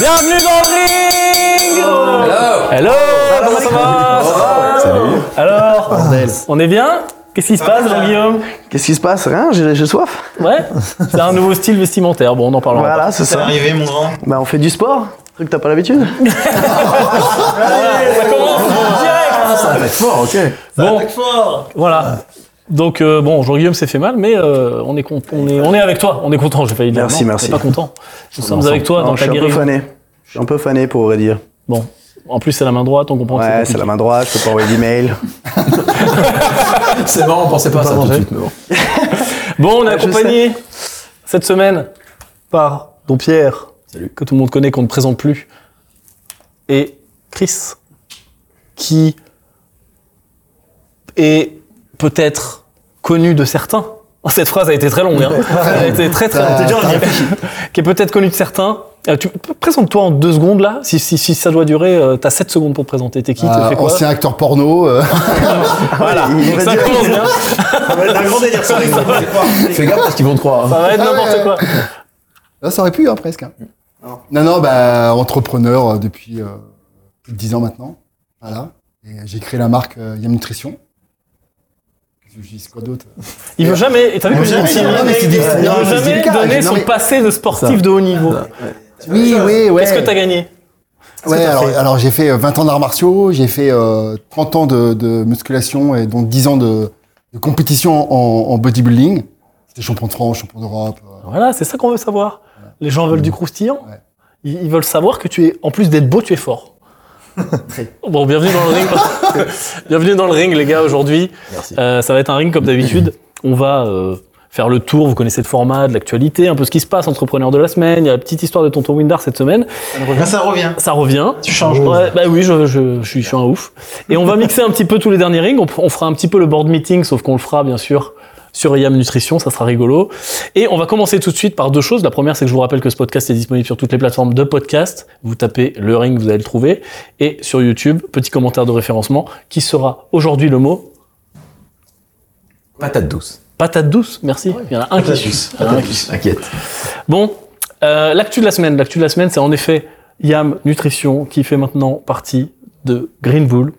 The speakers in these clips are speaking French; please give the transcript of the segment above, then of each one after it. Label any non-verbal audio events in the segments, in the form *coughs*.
Bienvenue dans le ring Hello Comment ça va? Salut. Alors, on est bien? Qu'est-ce qui se passe, Jean-Guillaume? Qu'est-ce qui se passe? Rien, j'ai soif. Ouais C'est un nouveau style vestimentaire, bon, on en parlera. Voilà, c'est C'est ça. arrivé, mon grand. Bah, on fait du sport, truc que t'as pas l'habitude. *laughs* Ça commence direct ça va être fort, ok. Bon, fort. voilà. Donc, euh, bon, Jean-Guillaume s'est fait mal, mais euh, on, est on, est, on est avec toi. On est content, j'ai failli dire. Merci, non, merci. on est pas content. Nous sommes avec toi Non, dans je ta suis un peu guérison. fané. Je suis un peu fané pour vrai dire. Bon, en plus, c'est la main droite, on comprend Ouais, c'est la main droite, je peux pas envoyer d'email. *laughs* C'est marrant, on pensait pas à ça tout de suite, mais bon. Bon, on est je accompagné cette semaine par Don Pierre, Salut. que tout le monde connaît, qu'on ne présente plus, et Chris, qui est peut-être connu de certains. Cette phrase a été très longue, hein. Elle a été très très longue. *laughs* Qui est peut-être connu de certains. Euh, tu présente-toi en deux secondes là. Si, si, si ça doit durer, euh, t'as 7 secondes pour te présenter. T'es qui? Euh, fais quoi? ancien acteur porno. euh, *laughs* Voilà. Il Ça commence bien. Ça va être un grand délire, ça. Fais gaffe parce qu'ils vont te croire. hein. Ça va être n'importe quoi. là, ça aurait pu, hein, presque. hein. Non, non, bah, entrepreneur depuis euh, plus de 10 ans maintenant. Voilà. Et j'ai créé la marque euh, Yam Nutrition. Je dis quoi d'autre Il veut jamais. Et t'as vu que j'ai jamais, donner son mais- passé de sportif de haut niveau. Oui, oui, ouais. Qu'est-ce que t'as gagné Ouais, alors, alors j'ai fait euh, 20 ans d'arts martiaux, j'ai fait euh, 30 ans de, de musculation et donc 10 ans de, de compétition en, en bodybuilding. C'était champion de France, champion d'Europe. euh. Voilà, c'est ça qu'on veut savoir. Les gens veulent du croustillant. Ouais. Ils, ils veulent savoir que tu es, en plus d'être beau, tu es fort. Bon, bienvenue dans le ring. bienvenue dans le ring, les gars, aujourd'hui. Merci. Euh, ça va être un ring comme d'habitude. On va euh, faire le tour. Vous connaissez le format, de l'actualité, un peu ce qui se passe, entrepreneur de la semaine. Il y a la petite histoire de Tonton Windar cette semaine. Là, ça revient. Ça revient. Tu changes. Ouais, bah oui, je, je, je, suis, je suis un ouf. Et on va mixer un petit peu tous les derniers rings. On, on fera un petit peu le board meeting, sauf qu'on le fera bien sûr sur IAM Nutrition, ça sera rigolo. Et on va commencer tout de suite par deux choses. La première, c'est que je vous rappelle que ce podcast est disponible sur toutes les plateformes de podcast. Vous tapez le ring, vous allez le trouver. Et sur YouTube, petit commentaire de référencement, qui sera aujourd'hui le mot Patate douce. patate douce. Merci. Il y en a un qui suit. Il y en a un qui. Inquiète. Bon, euh, l'actu de la semaine. L'actu de la semaine, c'est en effet Yam Nutrition qui fait maintenant partie de Green Bull.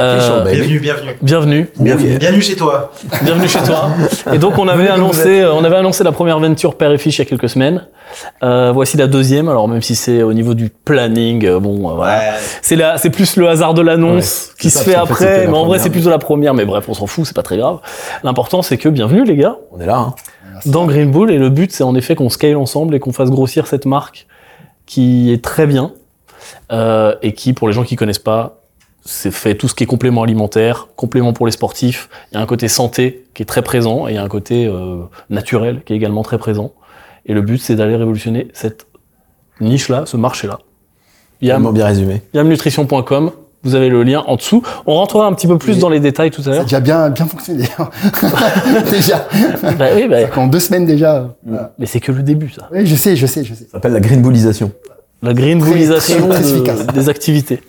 Euh. Bienvenue, bienvenue. bienvenue, Bienvenue. Bienvenue chez toi. bienvenue chez toi. Et donc on avait annoncé, euh, on avait annoncé la première venture père et fiche il y a quelques semaines. Euh, voici la deuxième. Alors même si c'est au niveau du planning, euh, bon, euh, voilà. Ouais. C'est la, c'est plus le hasard de l'annonce Ouais, qui se ça, fait après. Mais en vrai, c'est plus de la première. Mais bref, on s'en fout, c'est pas très grave. L'important, c'est que bienvenue les gars On est là, hein. dans Green Bull et le but c'est en effet qu'on scale ensemble et qu'on fasse grossir cette marque qui est très bien euh, et qui pour les gens qui connaissent pas c'est fait tout ce qui est complément alimentaire, complément pour les sportifs, il y a un côté santé qui est très présent et il y a un côté euh, naturel qui est également très présent et le but c'est d'aller révolutionner cette niche là, ce marché là. Tellement Yam, bien résumé. yamnutrition.com, vous avez le lien en dessous. On rentrera un petit peu plus dans les détails tout à Ça a l'heure. déjà bien, bien fonctionné *laughs* déjà. Bah oui, bah, En deux semaines déjà. Voilà. mais c'est que le début ça. Oui, je sais, je sais, je sais. Ça s'appelle la green bullisation. La green bullisation très, très de- des activités.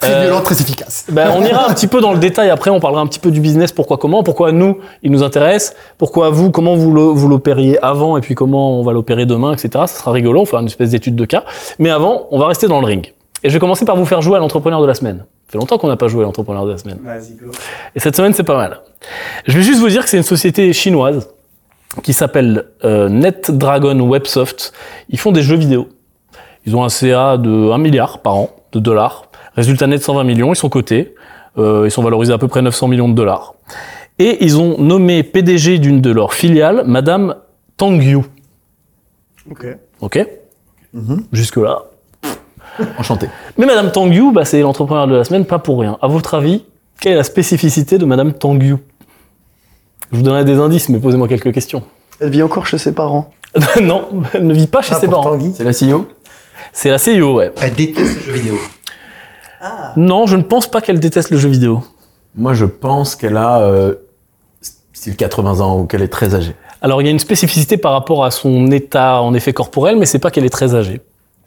Très Euh, violent, très efficace. Ben, on ira un petit peu dans le détail après, on parlera un petit peu du business, pourquoi comment, pourquoi nous, il nous intéresse, pourquoi vous, comment vous l'opériez avant et puis comment on va l'opérer demain, etc. Ça sera rigolo, on fera une espèce d'étude de cas. Mais avant, on va rester dans le ring. Et je vais commencer par vous faire jouer à l'entrepreneur de la semaine. Ça fait longtemps qu'on n'a pas joué à l'entrepreneur de la semaine. Vas-y, go. Et cette semaine, c'est pas mal. Je vais juste vous dire que c'est une société chinoise qui s'appelle euh, NetDragon Websoft. Ils font des jeux vidéo. Ils ont un CA de 1 milliard par an de dollars. Résultat net 120 millions. Ils sont cotés. Euh, ils sont valorisés à peu près 900 millions de dollars. Et ils ont nommé PDG d'une de leurs filiales, Madame Tang Yu. Ok. Ok Jusque-là. Enchanté. Mais Madame Tang Yu, bah, c'est l'entrepreneur de la semaine, pas pour rien. À votre avis, quelle est la spécificité de Madame Tang Yu Je vous donnerai des indices, mais posez-moi quelques questions. Elle vit encore chez ses parents. *laughs* non, elle ne vit pas chez ses parents. C'est la CEO C'est la CEO, ouais. Elle déteste les jeux vidéo. Non, je ne pense pas qu'elle déteste le jeu vidéo. Moi, je pense qu'elle a euh, style 80 ans ou qu'elle est très âgée. Alors, il y a une spécificité par rapport à son état, en effet, corporel, mais c'est pas qu'elle est très âgée.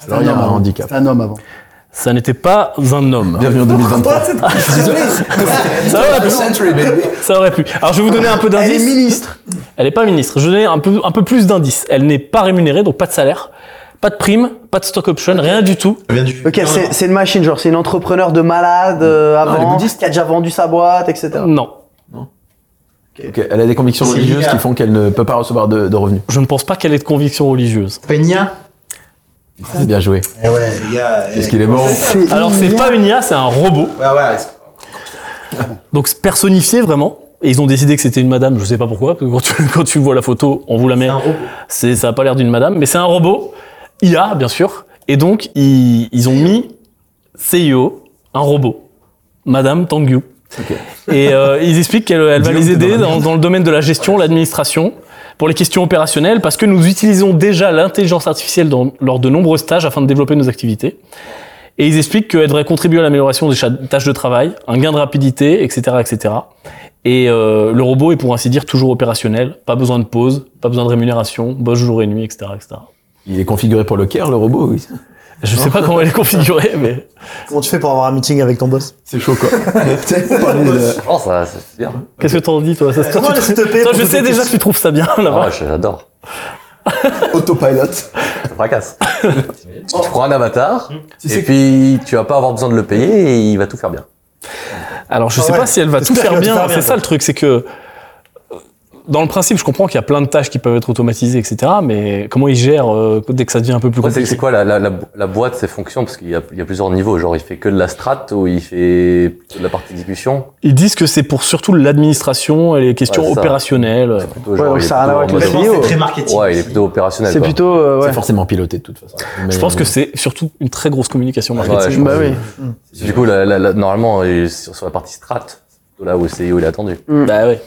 Alors, il y a un avant. handicap. C'est un homme avant. Ça n'était pas un homme. Bienvenue en 2023. *laughs* Ça aurait pu. Ça aurait pu. Alors, je vais vous donner un peu d'indices. Elle est ministre. Elle n'est pas ministre. Je vais donner un peu, un peu plus d'indices. Elle n'est pas rémunérée, donc pas de salaire. Pas de prime, pas de stock option, rien du tout. Ok, Non, c'est non. une machine, genre c'est une entrepreneur de malade euh, avant, qui a déjà vendu sa boîte, etc. Non. Ok, Elle a des convictions religieuses qui font qu'elle ne peut pas recevoir de, de revenus. Je ne pense pas qu'elle ait de conviction religieuse. C'est pas une IA C'est bien joué. Eh ouais, gars. Est-ce qu'il est mort Alors, c'est pas une IA, c'est un robot. Ouais, ouais. Donc, c'est personnifié vraiment. Et ils ont décidé que c'était une madame, je sais pas pourquoi, parce que quand tu, *laughs* quand tu vois la photo, on vous la met. C'est un robot. C'est, ça a pas l'air d'une madame, mais c'est un robot. IA, bien sûr. Et donc, ils, ils ont mis CIO, un robot. Madame Tanguy. Ok. Et euh, ils expliquent qu'elle elle va les aider dans dans, le domaine de la gestion, l'administration, pour les questions opérationnelles, parce que nous utilisons déjà l'intelligence artificielle dans- lors de nombreux stages afin de développer nos activités. Et ils expliquent qu'elle devrait contribuer à l'amélioration des tâches de travail, un gain de rapidité, etc., etc. Et euh, le robot est pour ainsi dire toujours opérationnel, pas besoin de pause, pas besoin de rémunération, bosse jour et nuit, etc., etc. Il est configuré pour le care, le robot oui. Je sais pas comment elle est configurée, *laughs* mais Comment tu fais pour avoir un meeting avec ton boss C'est chaud quoi. *laughs* Oh, ça, c'est bien. qu'est-ce que t'en dis toi ça, toi, Comment tu- toi, je sais déjà que tu trouves ça bien là-bas. Ah, j'adore. *laughs* Autopilot. Ça fracasse. tu prends un avatar, et puis tu vas pas avoir besoin de le payer et il va tout faire bien. Alors je Ah sais ouais. pas si elle va tout faire bien, c'est ça le truc, c'est que dans le principe, je comprends qu'il y a plein de tâches qui peuvent être automatisées, etc. Mais comment ils gèrent euh, dès que ça devient un peu plus Ouais, c'est compliqué c'est quoi la, la, la, la boîte, ses fonctions? Parce qu'il y, a- il y a plusieurs niveaux. Genre, il fait que de la strat ou il fait de la partie exécution? Ils disent que c'est pour surtout l'administration et les questions Ouais, c'est opérationnelles. C'est plutôt Ouais, genre, il est ça a rien à voir plutôt avec en le mode- CEO. C'est très marketing. Ouais, il est plutôt opérationnel. C'est plutôt, euh, ouais. C'est forcément piloté de toute façon. Je pense que c'est surtout une très grosse communication marketing. Ouais, Bah oui. Du coup, la, la, la- normalement, sur, la partie strat, c'est plutôt là où le CEO il est attendu. Bah ouais.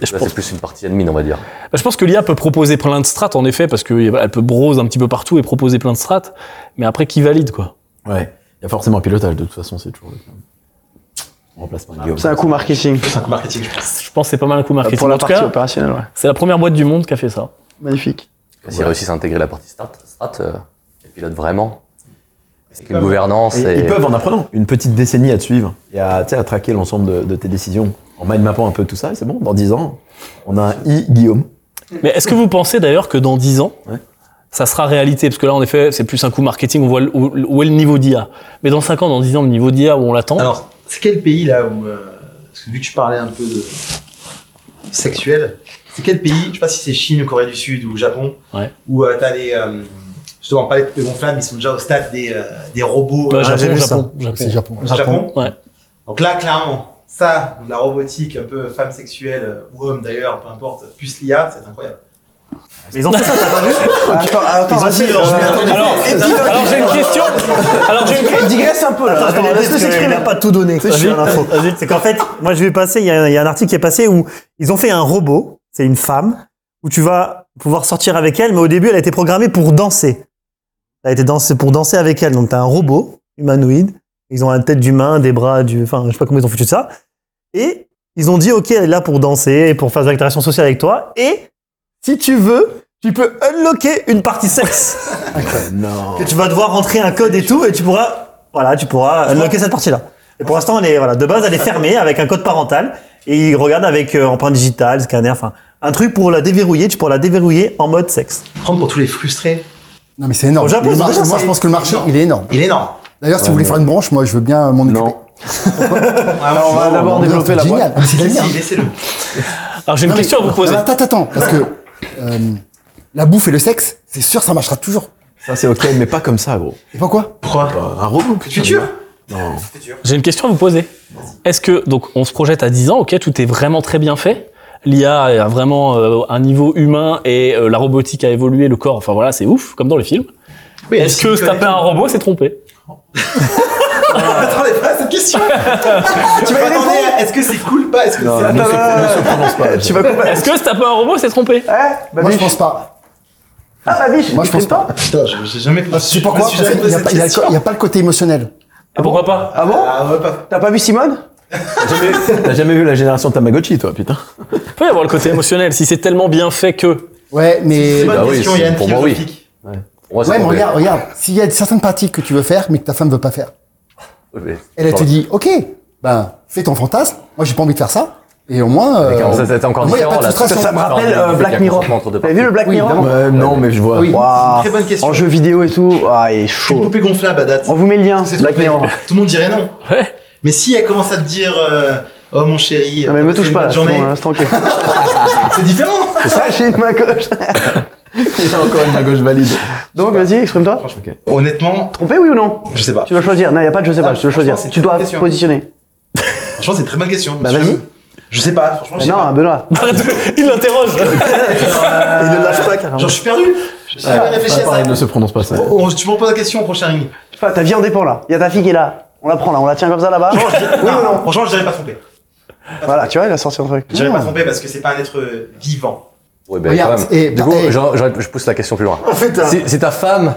Et je, Là, pense, c'est plus une partie admin, on va dire. bah, je pense que l'IA peut proposer plein de strates en effet, parce qu'elle peut browse un petit peu partout et proposer plein de strates. Mais après, qui valide quoi? Ouais. Il y a forcément un pilotage de toute façon, c'est toujours le cas. On remplace par Guillaume. C'est un coup marketing. C'est un coup marketing, je pense. Je pense que c'est pas mal un coup marketing. Pour la en tout partie cas, opérationnelle, ouais. c'est la première boîte du monde qui a fait ça. Magnifique. S'ils réussissent à intégrer la partie strat, strat euh, ils pilotent vraiment. Avec une gouvernance Et et... Ils peuvent en apprenant une petite décennie à te suivre et à, tu sais, à traquer l'ensemble de, de tes décisions? En mind mappant un peu tout ça. Et c'est bon, dans 10 ans, on a un i Guillaume. Mais est-ce que vous pensez d'ailleurs que dans 10 ans, Ouais. ça sera réalité? Parce que là, en effet, c'est plus un coup marketing, on voit le- où, où est le niveau d'IA. Mais dans 5 ans, dans 10 ans, le niveau d'IA où on l'attend, Alors, c'est quel pays là où. euh, parce que vu que tu parlais un peu de. sexuel, c'est quel pays Je sais pas si c'est Chine ou Corée du Sud ou Japon. Ouais. Où euh, t'as les. euh, justement, pas les poupées gonflables, ils sont déjà au stade des, euh, des robots. Ouais, euh, Japon, j'ai vu Japon, Japon. C'est Japon. Japon. Ouais. Donc là, clairement, ça, de la robotique, un peu femme sexuelle euh, ou homme d'ailleurs, peu importe, plus l'IA, c'est incroyable. Mais ils ont fait ça, t'as pas vu Attends, attends, vas-y, dit, euh, Alors, alors j'ai une question. Alors j'ai une il digresse un peu là. Attends, Attends, qu'il s'exprimer. n'a pas tout donné. C'est qu'en fait, moi je vais passer, il y, a, il y a un article qui est passé où ils ont fait un robot, c'est une femme, où tu vas pouvoir sortir avec elle, mais au début elle a été programmée pour danser. Elle a été dansée pour danser avec elle, donc t'as un robot humanoïde, ils ont la tête d'humain, des bras, du, enfin je sais pas comment ils ont foutu ça, et ils ont dit ok elle est là pour danser, pour faire des interactions sociales avec toi, et si tu veux, tu peux unlocker une partie sexe. *laughs* Non. que tu vas devoir rentrer un code et tout, et tu pourras, voilà, tu pourras unlocker cette partie-là. Et pour l'instant, elle est, voilà, de base, elle est fermée avec un code parental, et il regarde avec euh, empreinte digitale, scanner, enfin, un truc pour la déverrouiller, tu pourras la déverrouiller en mode sexe. Prendre pour tous les frustrés, Non, mais c'est énorme. Au Japon, Le c'est marché- déjà moi, je pense que le marché, il est énorme. il est énorme. D'ailleurs, si vous voulez faire une branche, moi, je veux bien m'en occuper. Non. *laughs* Alors, on va d'abord développer la. C'est génial. Laissez- Laissez-le. Alors j'ai une question à vous poser. Attends, attends, attends, parce que euh, la bouffe et le sexe, c'est sûr, ça marchera toujours. Ça, c'est ok, mais pas comme ça, gros. Et pourquoi Pourquoi Bah, un robot. Futur Non. J'ai une question à vous poser. Est-ce que donc on se projette à 10 ans, ok, tout est vraiment très bien fait. L'IA a vraiment euh, un niveau humain et euh, la robotique a évolué, le corps, enfin voilà, c'est ouf, comme dans les films. Oui, Est-ce que se taper un robot, c'est trompé? Attendez pas à cette question Tu vas attendre, est-ce que c'est cool pas? Est-ce que Non, c'est ne se, ne se prononce pas. *laughs* Tu vas couper. Est-ce que taper un robot, c'est trompé Ouais, bah Moi, je pense pas. Ah, bah biche. Moi, je pense pas. Putain, je- j'ai jamais Tu sais pourquoi je Parce qu'il n'y a, pas- il y a- cette il y a pas le côté émotionnel. Et pourquoi pas? Ah bon? Ah, ouais, pas. T'as pas vu Simone? T'as jamais, *laughs* t'as jamais vu la génération Tamagotchi, toi, putain Il peut y avoir le côté émotionnel si c'est tellement bien fait que. Ouais, mais. C'est bah bonne oui, question, c'est- Yann, pour moi, oui. philosophique. Moi, Ouais, mais regarde, regarde. S'il y a certaines pratiques que tu veux faire, mais que ta femme veut pas faire, mais- elle, elle te dit, ok, ben, fais ton fantasme. Moi, j'ai pas envie de faire ça. Et au moins, euh, D'accord, ça, c'était encore a différent, là. frustration. Ça me rappelle euh, Black Mirror. T'as vu le Black Oui, Mirror non, mais je vois. Oui. Une très bonne question. En jeu vidéo et tout, ah, il est Une chaud. poupée gonflable à date. On vous met le lien, C'est Black Mirror. Tout le monde dirait non. Ouais. Mais si elle commence à te dire, euh, oh mon chéri, Non mais me c'est touche pas là, c'est c'est tranquille. *laughs* c'est différent. Ça, j'ai une main gauche. *laughs* Il a encore une main gauche valide. Donc vas-y, exprime-toi. Honnêtement, Trompé oui ou non? je sais pas. Tu dois choisir. Non, y a pas de je sais Ah, pas, tu dois choisir. c'est Tu dois question. positionner. Franchement, c'est une très bonne question. Bah, Je- vas-y. Je sais pas, franchement, je sais Non, pas. Benoît. *laughs* Il l'interroge. Il ne lâche pas carrément. Genre, je suis perdu. Je sais pas réfléchir à ça. ne se prononce pas ça. Oh, oh, tu me reposes la question au prochain ring. Je sais pas, ta vie en dépend là. Y a ta fille qui est là. On la prend là, on la tient comme ça là-bas. Oui ou non? Franchement, je dirais pas tromper. Voilà, tu vois, il a sorti un truc. Je dirais pas tromper parce que c'est pas un être vivant. Ouais, ben, Regarde, quand même. et- du coup, et- genre, j'aurais- je pousse la question plus loin. En fait, euh, Si, si ta femme,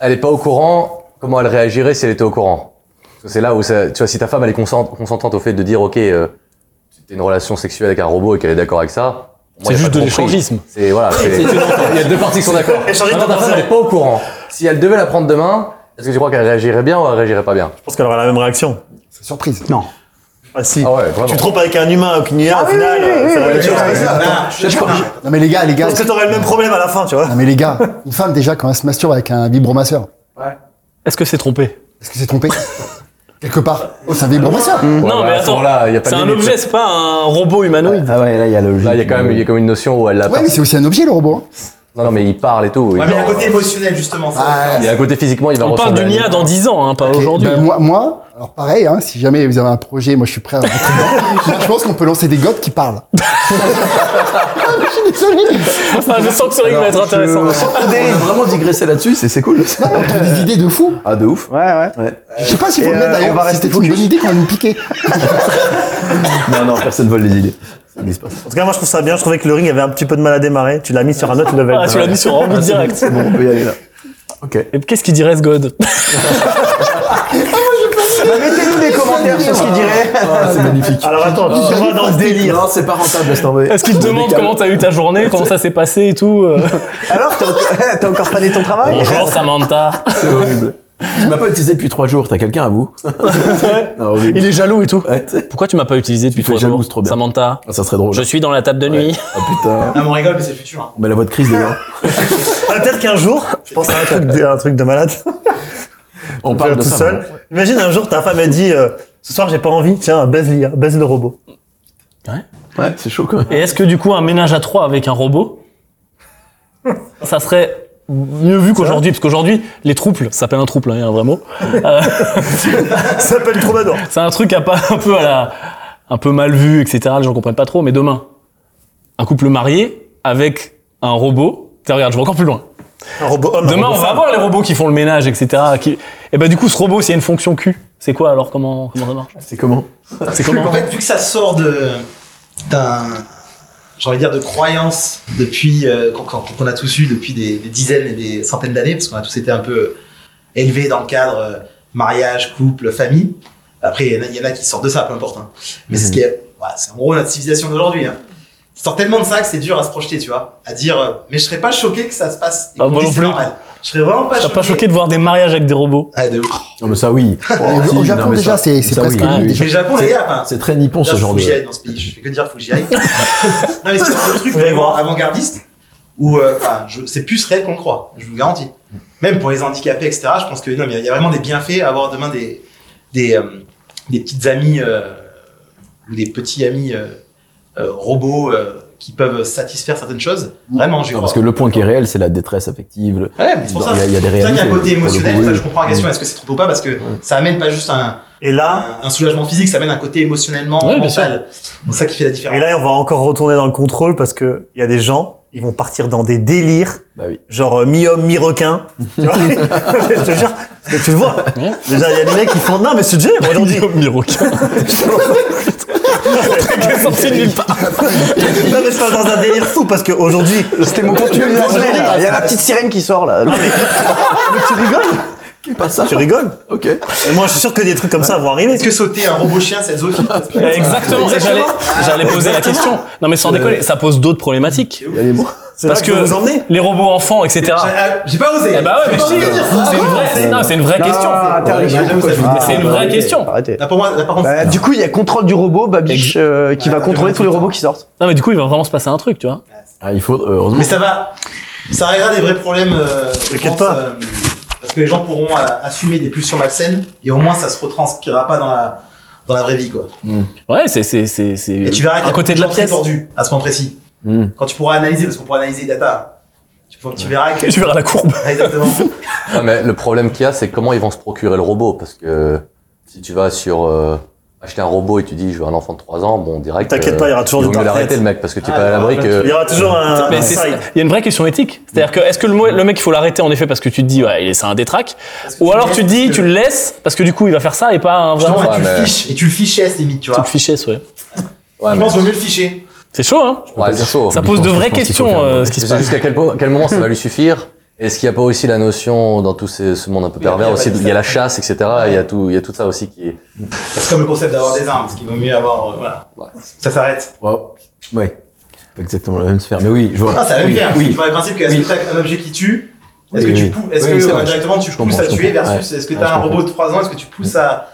elle est pas au courant, comment elle réagirait si elle était au courant? Parce que c'est là où ça, tu vois, si ta femme elle est consent- consentante au fait de dire, ok, euh, t'as une relation sexuelle avec un robot et qu'elle est d'accord avec ça. moi, C'est a juste pas de conflit. l'échangisme. C'est voilà, c'est- *laughs* il y a deux parties qui sont d'accord. Échanger Maintenant, ta femme elle est pas au courant. Si elle devait la prendre demain, est-ce que tu crois qu'elle réagirait bien ou elle réagirait pas bien? Je pense qu'elle aura la même réaction. C'est surprise. Non. Ah si. Ah ouais, vraiment. Tu te trompes avec un humain ou qu'une IA, au final, chose. Non, mais les gars, les gars. Parce que t'aurais le même problème à la fin, tu vois. Non mais les gars, une femme déjà quand elle se masturbe avec un vibromasseur, Est-ce que c'est trompé? Est-ce que c'est trompé? Quelque part. Oh, c'est un vibromasseur. Ouais, Non, bah, mais attends. C'est un objet, c'est pas un robot humanoïde. Ah ouais, là, il y a le. Là, il y a quand même, il y a même une notion où elle l'a Ouais, mais c'est aussi un objet le robot. hein. Non, non, mais il parle et tout. Ouais, il, mais il y a un côté émotionnel justement. Ah, il y a un côté physiquement, il va On parle d'une un IA dans 10 ans, hein, pas aujourd'hui. ben, moi, moi, alors pareil, hein, si jamais vous avez un projet, moi je suis prêt à rentrer dedans. Moi, je pense qu'on peut lancer des gods qui parle. *laughs* *laughs* je suis désolé. Ah, je sens que ce ring va être intéressant. *laughs* On a vraiment digressé là-dessus, c'est c'est cool. Non, on trouve des idées de fou. Ah, de ouf. Ouais, ouais. Je sais pas faut Et, le mettre euh, on d'ailleurs. va si rester C'était une bonne idée quand on nous piquait. Non, non, personne vole les idées. Ça n'existe pas. En tout cas, moi, je trouve ça bien. Je trouvais que le ring avait un petit peu de mal à démarrer. Tu l'as mis sur un autre level. Ah, tu l'as mis sur orbite direct. C'est bon, on peut y aller là. Ok. Et qu'est-ce qu'il dirait ce god? Bah, Mettez-nous des commentaires sur ce qu'il dirait. Ah, c'est magnifique. *laughs* Alors attends, tu vas dans le délire. Non, c'est pas rentable, laisse tomber. Est-ce qu'il te demande comment t'as eu ta journée, comment ça s'est passé et tout euh *laughs* Alors, t'as encore- t'as encore fané ton travail? Bonjour Samantha. C'est horrible. Tu m'as pas utilisé depuis trois jours, t'as quelqu'un à vous? Non, horrible. Il est jaloux et tout. Ouais. Pourquoi tu m'as pas utilisé depuis fais trois jaloux, jours c'est trop bien. Samantha, Ah, ça serait drôle. je suis dans la table de nuit. Ah putain. Ah, mais on rigole, mais c'est le futur. hein. On met la voix de crise déjà. *laughs* Ah, Peut-être qu'un jour, je pense à un truc, de, un truc de malade. On parle de tout ça. seul. Imagine un jour, ta femme a dit, euh, ce soir, j'ai pas envie. Tiens, baise l'IA, baise le robot. Ouais, c'est chaud quand même. Et est-ce que du coup un ménage à trois avec un robot, *laughs* ça serait mieux vu qu'aujourd'hui? Parce qu'aujourd'hui, les trouples, ça s'appelle un trouble, hein, il y a un vrai mot. *laughs* Euh, Ça s'appelle Troubadour. *laughs* c'est un truc à pas un peu à la, un peu mal vu, etc. Les gens comprennent pas trop. Mais demain, un couple marié avec un robot. Tiens, regarde, je vais encore plus loin. Un robot homme. un Demain, robot on va femme. avoir les robots qui font le ménage, etc. Qui... Et bah du coup, ce robot, s'il y a une fonction Q, c'est quoi alors Comment comment ça marche? C'est comment? C'est comment? En fait, vu que ça sort de d'un j'ai envie de dire de croyances depuis euh, qu'on qu'on- qu'on a tous eu depuis des, des dizaines et des centaines d'années parce qu'on a tous été un peu élevés dans le cadre euh, mariage, couple, famille. Après, il y en a- il y, en a qui sortent de ça, peu importe. hein. Mais c'est ce qui est, voilà, c'est en gros notre civilisation d'aujourd'hui. Hein. Ça sort tellement de ça que c'est dur à se projeter, tu vois, à dire. euh, mais je serais pas choqué que ça se passe. et Ah, moi non plus. normal. Je serais vraiment pas T'as choqué. pas choqué de voir des mariages avec des robots Ah, de ouf. Non, mais ça, oui. *laughs* Au- Si, Au non, Japon mais déjà, ça- c'est c'est ça, presque oui. Mais le Japon, les gars, enfin, C'est très nippon ce genre faut que j'y aille de. dans ce pays. Je fais que dire, faut que j'y aille. *laughs* non, mais c'est un truc Vous allez voir. avant-gardiste où, euh, enfin, je- c'est plus réel qu'on le croit. Je vous le garantis. Même pour les handicapés, etc. Je pense que non, mais il y a- vraiment des bienfaits à avoir demain des des, euh, des petites amies euh, ou des petits amis euh, robots euh, qui peuvent satisfaire certaines choses. Vraiment, crois. parce que le point qui est réel, c'est la détresse affective. le- Ouais, mais c'est pour ça. Il y a- il y a des C'est y a un réalités, côté émotionnel. coup, Enfin, oui. je comprends la question. Est-ce que c'est trop ou pas Parce que ça amène pas juste un, Et là, un, soulagement physique, ça amène un côté émotionnellement Ouais, bien mental. C'est ça qui fait la différence. et là, on va encore retourner dans le contrôle parce que il y a des gens, ils vont partir dans des délires, Bah oui. genre euh, mi-homme, mi-requin. Tu vois? *laughs* Je te jure, parce que tu le vois. Déjà, il y a des mecs qui font, non, mais c'est dur, aujourd'hui. Miroquin. Qui est sorti de nulle part. Non, mais je parle dans un délire fou parce qu'aujourd'hui, C'était mon contenu. Il y a la petite sirène qui sort là. mais tu rigoles? Pas ça? Tu rigoles? Ok. Et moi, je suis sûr que des trucs comme ça vont arriver. Est-ce que sauter un robot chien, c'est zoophile Exactement. Et J'allais, j'allais poser la question. Non mais sans déconner, ça pose d'autres problématiques. Il y a les mots. C'est Parce là que que vous emmenez. les robots enfants, etc. J'ai euh, j'ai pas osé. Eh bah ouais, mais si, c'est une vraie, non, c'est une vraie question. Mais c'est une vraie question. Arrêtez. Là, pour moi, là, par contre, Bah, du coup, il y a contrôle du robot, Babiche, euh, qui va contrôler tous les robots qui sortent. Non, mais du coup, il va vraiment se passer un truc, tu vois. Ah, il faut, euh, heureusement. Mais ça va, ça réglera des vrais problèmes. je T'inquiète pense, pas. parce que les gens pourront assumer des pulsions malsaines et au moins ça se retranscrira pas dans la dans la vraie vie quoi. Ouais, c'est, c'est, c'est, c'est Et tu verras qu'il y à a côté de la pièce. très tordus à ce moment précis. Hmm. Quand tu pourras analyser, parce qu'on pourra analyser les data, tu, pourras- tu verras que Tu verras la courbe. *laughs* Ah, exactement. Ouais, mais le problème qu'il y a, c'est comment ils vont se procurer le robot. Parce que si tu vas sur euh, acheter un robot et tu dis je veux un enfant de 3 ans, bon, direct. T'inquiète pas, il y aura toujours il du darknet. l'arrêter le mec parce que tu es Ah, pas à l'abri que. Il y aura toujours un, Mais il y a une vraie question éthique. C'est-à-dire que, est-ce que le, mec, il faut l'arrêter en effet parce que tu te dis, ouais, il est- c'est un détraque, ou alors tu te dis, tu le laisses parce que du coup, il va faire ça et pas un Justement, et tu le fiches et tu le fichais limite, tu Tu vois. le fichier, ouais. Ouais, Je pense qu'il vaut mieux le ficher. C'est chaud, hein. ouais, c'est chaud. Ça pose de vraies questions, euh, ce qui se C'est passe. jusqu'à quel, quel moment ça va lui suffire Est-ce qu'il n'y a pas aussi la notion dans tout ces- ce monde un peu Oui, pervers aussi il y a la chasse, etc. Il y a tout, il y a tout ça aussi qui est. C'est comme le concept d'avoir des armes, parce qu'il vaut mieux avoir, euh, voilà. Ouais. Ça s'arrête. Ouais. Ouais. Pas exactement la même sphère. Mais oui, je vois. Ah, ça va oui, bien. Oui. Tu pars du principe que est-ce que t'as un objet qui tue Est-ce Oui, que tu oui. pousses, est-ce Oui, que c'est euh, directement tu pousses à tuer versus est-ce que t'as un robot de 3 ans, est-ce que tu pousses à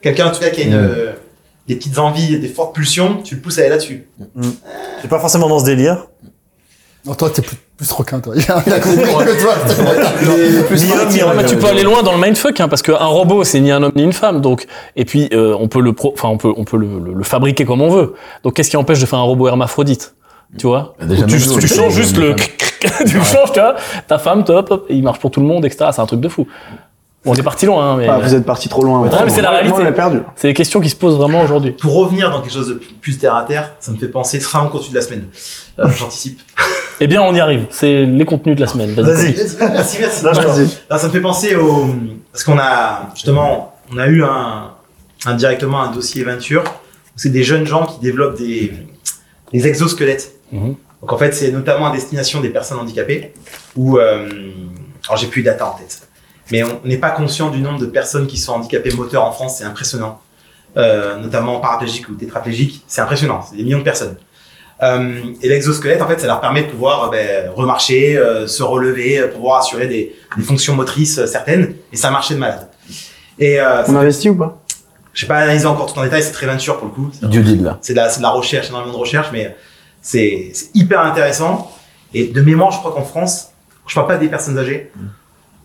quelqu'un en tout cas qui a une, Mm. euh, des petites envies, des fortes pulsions, tu le pousses à aller là-dessus. J'ai pas forcément dans ce délire. Non, toi, t'es plus, plus requin, toi. *laughs* Il a il a compris que toi. *laughs* Tu peux aller loin dans le mindfuck, hein, parce qu'un robot, c'est ni un homme ni une femme. Donc, et puis, euh, on peut le, pro, enfin, on peut, on peut le, le- le fabriquer comme on veut. Donc, qu'est-ce qui empêche de faire un robot hermaphrodite Tu vois? Bah, déjà, tu, changes juste le, *laughs* tu changes, tu vois? Ta femme, top, hop, il marche pour tout le monde, etc. C'est un truc de fou. On est parti loin, hein, mais Ah, vous êtes parti trop loin. Ouais, mais c'est la réalité. on l'a perdu. c'est des questions qui se posent vraiment aujourd'hui. Pour revenir dans quelque chose de plus- terre à terre, ça me fait penser, ce sera en continu de la semaine. Euh, J'anticipe. Eh bien, on y arrive. C'est les contenus de la semaine. Vas-y. Merci, merci. Là, ça me fait penser au. Parce qu'on a, justement, on a eu un, indirectement un dossier Venture. C'est des jeunes gens qui développent des, des exosquelettes. Mhm. Donc, en fait, c'est notamment à destination des personnes handicapées. Où, euh, alors, j'ai plus de data en tête. Mais on n'est pas conscient du nombre de personnes qui sont handicapées moteurs en France. C'est impressionnant. Euh, notamment paraplégiques ou tétraplégiques. C'est impressionnant. C'est des millions de personnes. Euh, et l'exosquelette, en fait, ça leur permet de pouvoir euh, ben, remarcher, euh, se relever, euh, pouvoir assurer des, des fonctions motrices euh, certaines. Et ça a marché de malade. Et euh, On investit ou pas? Je sais pas analyser encore tout en détail, c'est très venture pour le coup. C'est- Du deal, là. C'est de, la- c'est de la recherche, énormément de recherche, mais c'est c'est hyper intéressant. Et de mémoire, je crois qu'en France, je parle pas des personnes âgées,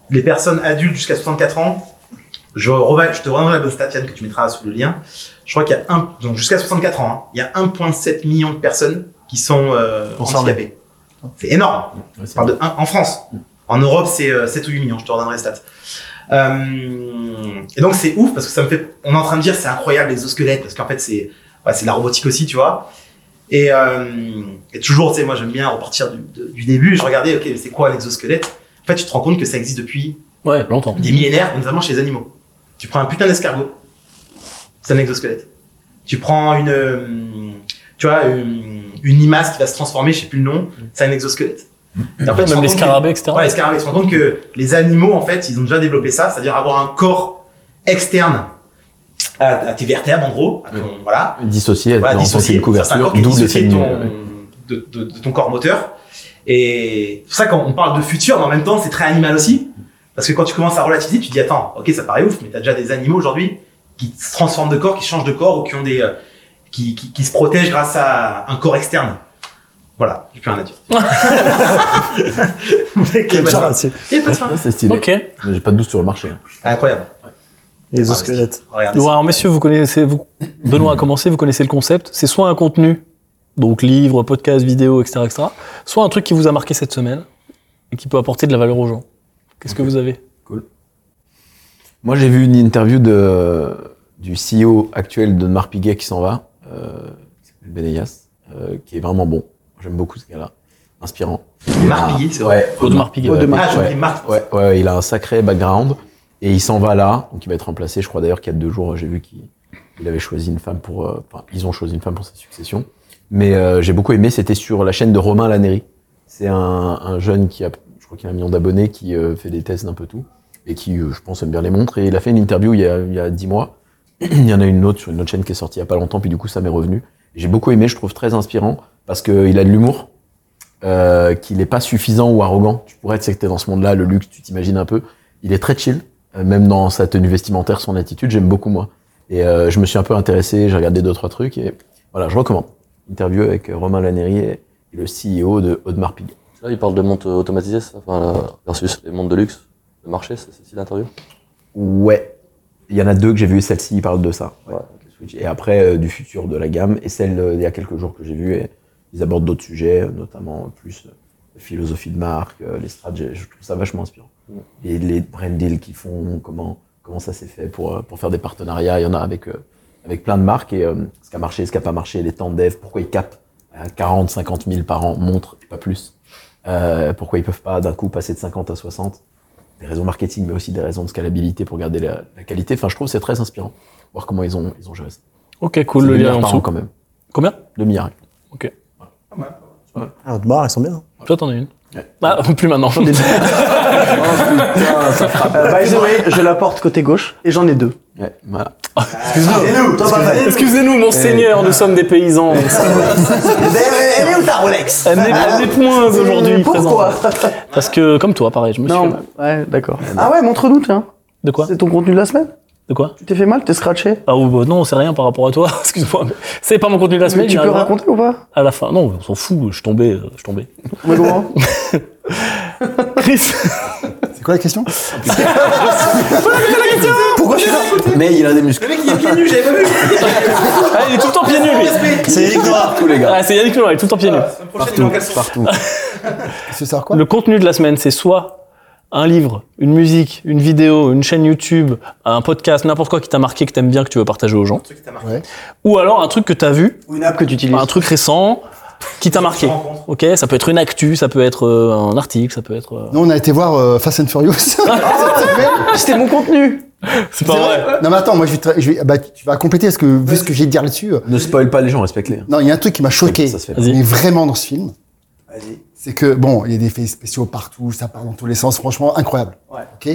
les personnes adultes jusqu'à 64 ans, je, te redonnerai la bonne stat, Yann, que tu mettras sous le lien. Je crois qu'il y a un, donc jusqu'à 64 ans, hein, il y a 1,7 million de personnes qui sont euh, handicapées. C'est énorme. Ouais, Je parle de un- en France. En Europe, c'est euh, 7 ou 8 millions, je te redonnerai les stats. Euh, et donc c'est ouf parce que ça me fait. On est en train de dire c'est incroyable l'exosquelette parce qu'en fait c'est ouais, c'est de la robotique aussi, tu vois. Et, euh, et toujours, tu sais, moi j'aime bien repartir du, de- du début. Je regardais, ok, c'est quoi l'exosquelette En fait, tu te rends compte que ça existe depuis Ouais, longtemps. des millénaires, notamment chez les animaux. Tu prends un putain d'escargot, c'est un exosquelette. Tu prends une, euh, tu vois, une, une limace qui va se transformer, je sais plus le nom, c'est un exosquelette. Et en fait, Même les scarabées, etc. Ouais, les scarabées. Tu te rends compte que les animaux, en fait, ils ont déjà développé ça, c'est-à-dire avoir un corps externe à, à tes vertèbres, en gros. à ton- Voilà. Dissocié, Voilà, dissocié. une couverture, d'où le de- de ton corps moteur. Et c'est pour ça qu'on parle de futur, mais en même temps, c'est très animal aussi. Parce que quand tu commences à relativiser, tu te dis, attends, ok, ça paraît ouf, mais t'as déjà des animaux aujourd'hui qui se transforment de corps, qui changent de corps ou qui ont des, euh, qui, qui, qui se protègent grâce à un corps externe. Voilà, j'ai plus rien à dire. Et genre, c'est- C'est stylé. Ok. J'ai pas de doute sur le marché. hein. Incroyable. Les ça. alors, messieurs, vous connaissez, vous, Benoît a commencé, vous connaissez le concept. C'est soit un contenu, donc livre, podcast, vidéo, etc., etc., soit un truc qui vous a marqué cette semaine et qui peut apporter de la valeur aux gens. Qu'est-ce que vous avez? Moi, j'ai vu une interview de, du CEO actuel de Marc Piguet qui s'en va, euh, qui s'appelle Benayas, euh, qui est vraiment bon. J'aime beaucoup ce gars-là. Inspirant. Marc Piguet, c'est vrai. Ouais, Audemars Piguet. Ouais, Audemars. Ah, ouais. Ouais, ouais, il a un sacré background et il s'en va là, donc il va être remplacé. Je crois d'ailleurs qu'il y a deux jours, j'ai vu qu'il il avait choisi une femme pour, euh, enfin, ils ont choisi une femme pour sa succession. Mais euh, j'ai beaucoup aimé, c'était sur la chaîne de Romain Lannéry. C'est un, un jeune qui a, je crois qu'il a un million d'abonnés, qui euh, fait des tests d'un peu tout et qui, euh, je pense, aime bien les montres. Et il a fait une interview il y a, il y mois. *clears throat* il y en a une autre sur une autre chaîne qui est sortie il y a pas longtemps, puis du coup ça m'est revenu. J'ai beaucoup aimé, je trouve très inspirant parce qu'il a de l'humour euh, qu'il est pas suffisant ou arrogant. Tu pourrais être que t'es dans ce monde-là, le luxe, tu t'imagines un peu. Il est très chill, euh, même dans sa tenue vestimentaire, son attitude, j'aime beaucoup moi. Et je me suis un peu intéressé, j'ai regardé deux trois trucs et voilà, je recommande. Interview avec euh, Romain Lannery et, le CEO de Audemars Piguet. Là, il parle de montres automatisées, ça, enfin, là, versus les montres de luxe, de marché, c'est celle-ci l'interview? Ouais, il y en a deux que j'ai vues, celle-ci parle de ça. Ouais. Ouais. Switch. Et après, euh, du futur de la gamme, et celle euh, d'il y a quelques jours que j'ai vue, et ils abordent d'autres sujets, euh, notamment plus euh, philosophie de marque, euh, les stratégies, je trouve ça vachement inspirant. Et les brand deals qu'ils font, comment, comment ça s'est fait pour, euh, pour faire des partenariats, il y en a avec, euh, avec plein de marques, et euh, ce qui a marché, ce qui a pas marché, les temps de dev, pourquoi ils capent à 40, 50 000 par an, montres, et pas plus. Euh, pourquoi ils peuvent pas d'un coup passer de 50 à 60 des raisons marketing, mais aussi des raisons de scalabilité pour garder la, la qualité. Enfin, je trouve que c'est très inspirant. Voir comment ils ont, ils ont géré ça. Ok, cool, le lien en par dessous. an, quand même. Combien? 2 milliards. Ok. Ah, de barres, elles sont bien. Toi, t'en as une Ah, *laughs* plus maintenant. *laughs* *laughs* Euh, by the way, je la porte côté gauche et j'en ai deux. Ouais, voilà. Pas fait. Excusez-nous, mon seigneur, nous sommes des paysans. Elle est où ta Rolex Elle n'est point aujourd'hui Pourquoi. Parce que, comme toi, pareil, je me suis fait Non, mal. ouais, d'accord. Ah ouais, montre-nous, tiens. De quoi C'est ton contenu de la semaine De quoi Tu t'es fait mal, t'es scratché Ah ou bah, non, c'est rien par rapport à toi. *laughs* Excuse-moi. C'est pas mon contenu de la Mais semaine. tu peux raconter ou pas À la fin. Non, on s'en fout. Je suis tombé. euh, Je suis tombé. *laughs* Chris *laughs* quoi *laughs* la question Pourquoi je suis là Mais il a des muscles. Le mec, il est pieds nus, j'avais pas vu. Ah, il est tout le temps pieds nus, lui. C'est Eric Noir. Tous les gars. Ah, c'est Yannick Noir, il est tout le temps pieds nus. Caleçon. Partout. *laughs* C'est ça quoi Le contenu de la semaine, c'est soit un livre, une musique, une vidéo, une chaîne YouTube, un podcast, n'importe quoi qui t'a marqué, que t'aimes bien, que tu veux partager aux gens. Un truc qui t'a marqué. Ouais. Ou alors un truc que t'as vu, Ou une app que tu utilises. un truc récent, qui t'a marqué. Ok, ça peut être une actu, ça peut être euh, un article, ça peut être. euh, Nous, on a été voir euh, Fast and Furious. *laughs* C'était mon contenu C'est pas vrai. non, mais attends, moi, je vais, te- je vais- bah, tu vas compléter parce que vu ce que j'ai à dire là-dessus. euh, Ne spoil pas les gens, respecte-les. Non, il y a un truc qui m'a choqué, Ça se fait. Mais vraiment dans ce film. Vas-y. C'est que, bon, il y a des effets spéciaux partout, ça part dans tous les sens, franchement, incroyable. Ouais. Ok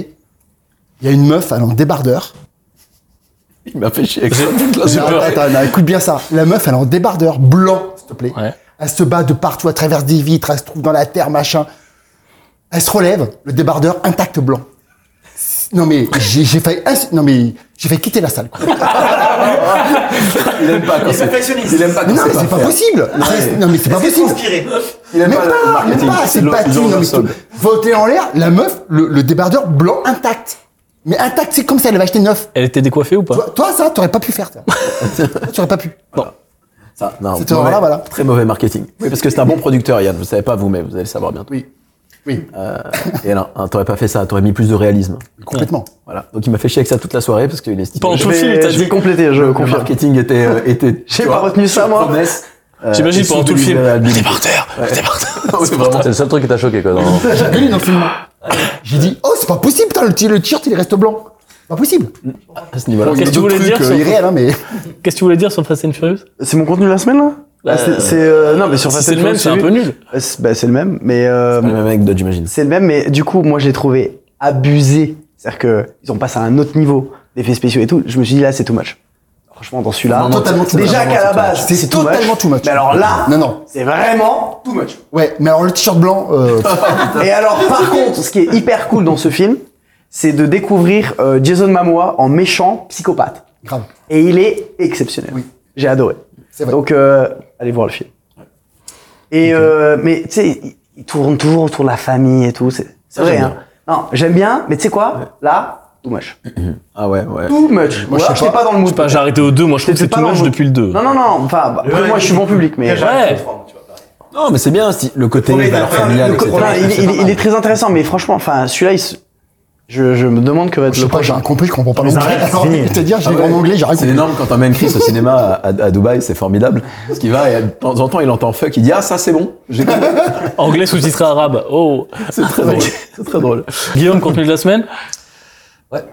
Il y a une meuf, elle est en débardeur. Il m'a fait chier avec ça toute la Non. Attends, non, écoute bien ça. La meuf, elle est en débardeur blanc, s'il te plaît. Ouais. Elle se bat de partout, elle traverse des vitres, elle se trouve dans la terre, machin. Elle se relève, le débardeur intact blanc. Non mais j'ai j'ai failli, ins- non mais j'ai failli quitter la salle. quoi. Il aime pas quand Il est c'est. perfectionniste. Il aime pas quand non mais c'est pas faire. possible. C'est- Non mais c'est pas possible. inspiré Il aime Même pas le pas, même marketing. pas, c'est battu. Laurent Non mais tout- voter en l'air, la meuf, le, le débardeur blanc intact. Mais intact, c'est comme si elle avait acheté neuf. Elle était décoiffée ou pas? Toi, toi, ça, t'aurais pas pu faire. toi. *laughs* Toi, tu aurais pas pu. Ça, non, Cette mauvais- horreur-là, voilà. Très mauvais marketing. Oui, parce que c'est un bon producteur, Yann. Vous savez pas vous, mais vous allez le savoir bientôt. Oui. Oui, Euh, et non, hein, t'aurais pas fait ça. T'aurais mis plus de réalisme. complètement. Voilà. Donc il m'a fait chier avec ça toute la soirée parce qu'il est Pendant Je tout le film, il vais, t'a je vais dit. compléter, je le confirme. marketing était euh, était. J'ai pas vois, retenu ça, moi. promesse, euh, J'imagine pendant tout le film. à Bill. Débardeur, débardeur. Oui, vraiment. C'est le seul truc qui t'a choqué, quoi. J'ai gueulé dans le film. J'ai dit, oh, c'est pas possible, putain, le, t- le t-shirt, il reste blanc. Pas possible. À ce niveau-là. Qu'est-ce que tu voulais dire sur- euh, irréels, hein, mais. *laughs* Qu'est-ce que tu voulais dire sur Fast and Furious? C'est mon contenu de la semaine là? Bah, C'est- C'est euh, non mais sur Fast c'est and le même, c'est un Furious, peu nul. euh, c'est bah, c'est le même, mais euh, C'est le même anecdote, j'imagine. c'est le même, mais du coup moi je l'ai trouvé abusé. C'est-à-dire que ils ont passé à un autre niveau d'effets spéciaux et tout. Je me suis dit là c'est too much. Franchement dans celui-là, totalement too much. déjà qu'à la base C'est too totalement too much. Mais alors là, Non, non. c'est vraiment too much. Ouais, mais alors le t-shirt blanc, euh, *laughs* Et alors, par contre, ce qui est hyper cool dans ce film, c'est de découvrir euh, Jason Momoa en méchant psychopathe. grave. Et il est exceptionnel. Oui. J'ai adoré. C'est vrai. Donc, euh, allez voir le film. Et euh, mais tu sais, il, tourne toujours autour de la famille et tout. C'est vrai. Hein. Non, j'aime bien, mais tu sais quoi? Là, too much. *clears throat* Ah ouais, ouais. Too much. Moi, je j'étais pas. pas dans le mood. J'ai arrêté au 2, moi je trouve que c'est pas tout dans moche le- depuis le 2. Non, non, non. Enfin, bah, après, moi, je suis bon public, mais. Ouais. Non, mais c'est bien le côté voilà, il, il- il est très intéressant, mais franchement, enfin, celui-là, il se- je, je me demande que va être Je le sais pas, j'ai prochain. un compris, je comprends pas l'anglais. j'ai Ah lu ouais. en anglais, j'ai rien C'est énorme quand t'emmènes Chris au cinéma à, à- à Dubaï, c'est formidable. Parce qu'il va et de temps en temps il entend fuck, il dit ah ça c'est bon. J'ai compris. *laughs* Anglais sous-titré arabe. Oh. C'est très drôle. C'est très drôle. Guillaume, contenu de la semaine Ouais.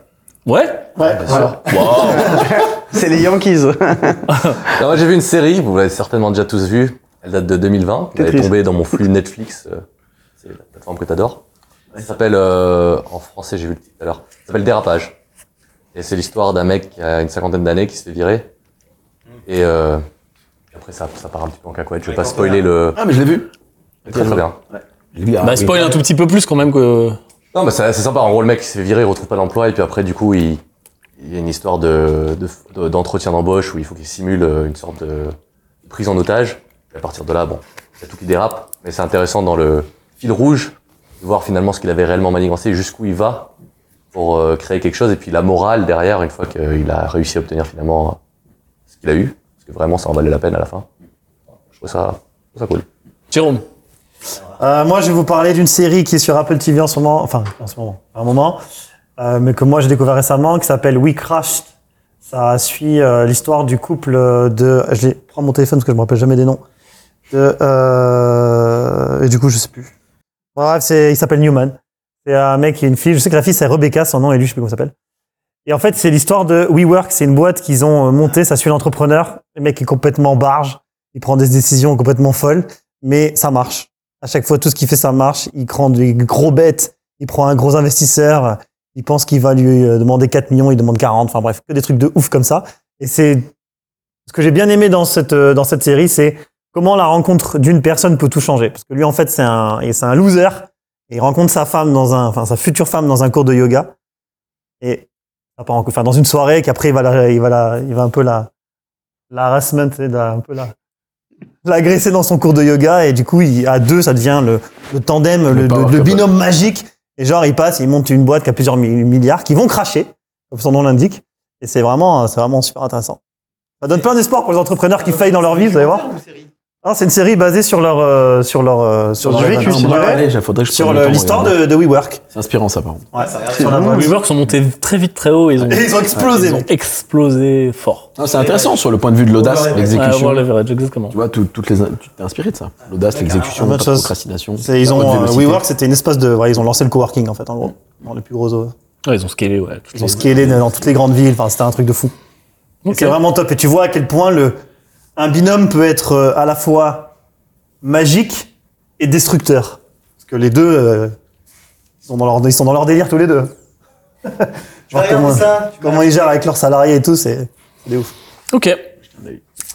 Ouais Ouais, voilà. *laughs* C'est les Yankees. *laughs* Alors, moi, j'ai vu une série, vous l'avez certainement déjà tous vue. Elle date de 2020. Elle est tombée dans mon flux Netflix. euh, C'est la plateforme que t'adores. Elle s'appelle, euh, en français, j'ai vu le titre tout à l'heure. Elle s'appelle Dérapage. Et c'est l'histoire d'un mec qui a une cinquantaine d'années qui se fait virer. Et, euh, après, ça, ça part un petit peu en cacahuète. Je vais pas spoiler le, Ah mais je l'ai vu. Très très bien. Ah, Bah, spoil un tout petit peu plus quand même que. Non, mais c'est sympa. En gros, le mec il se fait virer, il retrouve pas d'emploi, et puis après, du coup, il, il y a une histoire de de- de- d'entretien d'embauche où il faut qu'il simule euh, une sorte de prise en otage. Et à partir de là, bon, il y a tout qui dérape, mais c'est intéressant dans le fil rouge voir finalement ce qu'il avait réellement manigancé, jusqu'où il va pour euh, créer quelque chose, et puis la morale derrière une fois qu'il a réussi à obtenir finalement ce qu'il a eu, parce que vraiment, ça en valait la peine à la fin. Je trouve ça, je trouve ça cool. Jérôme. Euh, moi, je vais vous parler d'une série qui est sur Apple TV en ce moment, enfin, en ce moment, à un moment, euh, mais que moi j'ai découvert récemment, qui s'appelle We Crashed. Ça suit euh, l'histoire du couple de. Je prends mon téléphone parce que je me rappelle jamais des noms. De, euh, et du coup, je sais plus. Bref, il s'appelle Newman. C'est un mec et une fille. Je sais que la fille c'est Rebecca, son nom, et lui, je sais plus comment il s'appelle. Et en fait, c'est l'histoire de WeWork. C'est une boîte qu'ils ont euh, montée. Ça suit l'entrepreneur. Le mec est complètement barge. Il prend des décisions complètement folles, mais ça marche. À chaque fois, tout ce qu'il fait, ça marche. Il prend des gros bêtes. Il prend un gros investisseur. Il pense qu'il va lui euh, demander 4 millions. Il demande 40. Enfin bref, que des trucs de ouf comme ça. Et c'est ce que j'ai bien aimé dans cette euh, dans cette série, c'est comment la rencontre d'une personne peut tout changer? Parce que lui, en fait, c'est un et c'est un loser. Et il rencontre sa femme dans un, enfin sa future femme dans un cours de yoga. Et enfin dans une soirée qu'après il va la, il va la, il va un peu la la harassment, tu sais, la- un peu la l'agresser dans son cours de yoga. Et du coup il, à deux ça devient le, le tandem le, binôme magique. Et genre il passe il monte une boîte qui a plusieurs mi- milliards qui vont cracher comme son nom l'indique. Et c'est vraiment c'est vraiment super intéressant. Ça donne plein d'espoir pour les entrepreneurs qui faillent dans leur vie vous allez voir Ah, c'est une série basée sur leur euh, sur leur euh, sur leur vécu c'est du vrai. Allez, faudrait que je sur prenne le- le temps l'histoire de, de WeWork C'est inspirant ça par contre. ouais, C'est sur la sont montés très vite, très haut. Ils ont, et *laughs* ils ont explosé ils ont mec. explosé fort. Non, c'est intéressant sur le point de vue de l'audace, Ouais, ouais, Ouais, l'exécution. voir leverage, exactement. Tu vois, tout- toutes les, tu t'es inspiré de ça. L'audace, l'exécution, Ah, la bonne chose. procrastination. C'est- ils la ont bonne euh, vélocité. WeWork c'était une espace de ouais, ils ont lancé le coworking en fait en gros dans les plus gros euh, Ouais, ils ont scalé, ouais. Ils ont scalé dans toutes les grandes villes. Enfin, c'était un truc de fou. Et Ok. C'est vraiment top. Et tu vois à quel point le, un binôme peut être euh, à la fois magique et destructeur. Parce que les deux, euh, ils, sont dans leur, ils sont dans leur délire tous les deux. *laughs* Genre comment, ça, comment ils gèrent avec leurs salariés et tout, c'est c'est des ouf. Ok.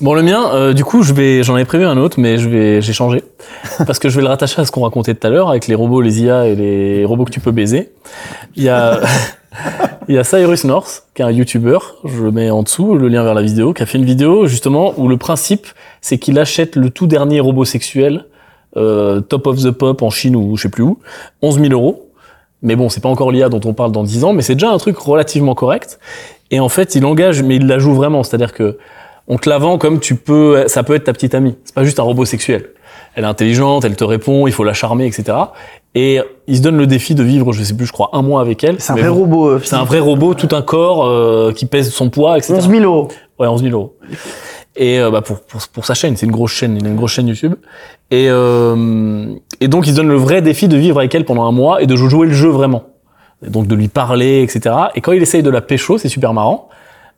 Bon, le mien, euh, du coup, je vais, j'en avais prévu un autre, mais je vais, j'ai changé *laughs* parce que je vais le rattacher à ce qu'on racontait tout à l'heure avec les robots, les IA et les robots que tu peux baiser. Il y a, *laughs* *laughs* il y a Cyrus North, qui est un YouTuber, je le mets en dessous, le lien vers la vidéo, qui a fait une vidéo justement où le principe, c'est qu'il achète le tout dernier robot sexuel, euh, top of the pop en Chine ou je sais plus où, 11 000 euros. Mais bon, c'est pas encore l'IA dont on parle dans 10 ans, mais c'est déjà un truc relativement correct. Et en fait, il engage, mais il la joue vraiment. C'est-à-dire que on te la vend comme tu peux, ça peut être ta petite amie. C'est pas juste un robot sexuel. Elle est intelligente, elle te répond, il faut la charmer, etc. Et il se donne le défi de vivre, je sais plus, je crois, un mois avec elle. C'est un vrai bon, robot. euh, C'est un vrai robot, tout un corps euh, qui pèse son poids, etc. 11 000 euros. Ouais, 11 000 euros. Et euh, bah pour, pour, pour sa chaîne, c'est une grosse chaîne, une grosse chaîne YouTube. Et, euh, et donc, il se donne le vrai défi de vivre avec elle pendant un mois et de jouer le jeu vraiment. Et donc, de lui parler, etc. Et quand il essaye de la pécho, c'est super marrant,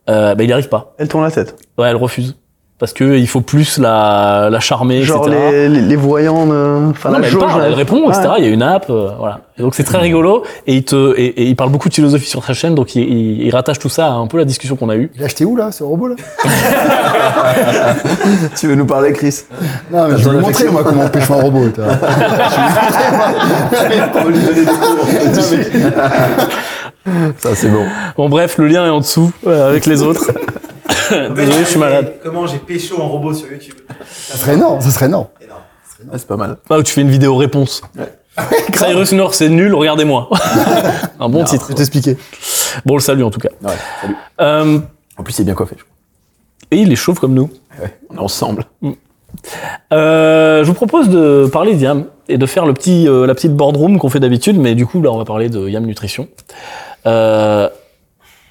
euh, bah, il n'y arrive pas. Elle tourne la tête. Ouais, elle refuse. Parce que il faut plus la, la charmer, Genre etc. les, les, les voyants, euh, enfin Non, la mais elle jauge. là. elle répond, Ouais. etc. Il y a une app, euh, voilà. Et donc c'est très rigolo et il te et, et il parle beaucoup de philosophie sur sa chaîne, donc il, il, il rattache tout ça à un peu la discussion qu'on a eue. Il a acheté où là, ce robot là *laughs* Tu veux nous parler, Chris? Non, mais *laughs* je vais vous montrer moi comment on pêche un robot. *laughs* vois. Ça, c'est bon. Bon bref, le lien est en dessous euh, avec les autres. Désolé, je suis malade. Comment j'ai pécho en robot sur YouTube Ça serait énorme, ça serait énorme. Ouais, c'est pas mal. Ah, tu fais une vidéo réponse. Cyrus North, c'est nul, regardez-moi. *laughs* un bon titre. Je vais t'expliquer. Bon, le salut en tout cas. Ouais, salut. Euh, En plus, il est bien coiffé, je crois. et il est chauve comme nous. Ouais, on est ensemble. Euh, je vous propose de parler d'Yam et de faire le petit, euh, la petite boardroom qu'on fait d'habitude, mais du coup là on va parler de Yam Nutrition. Euh,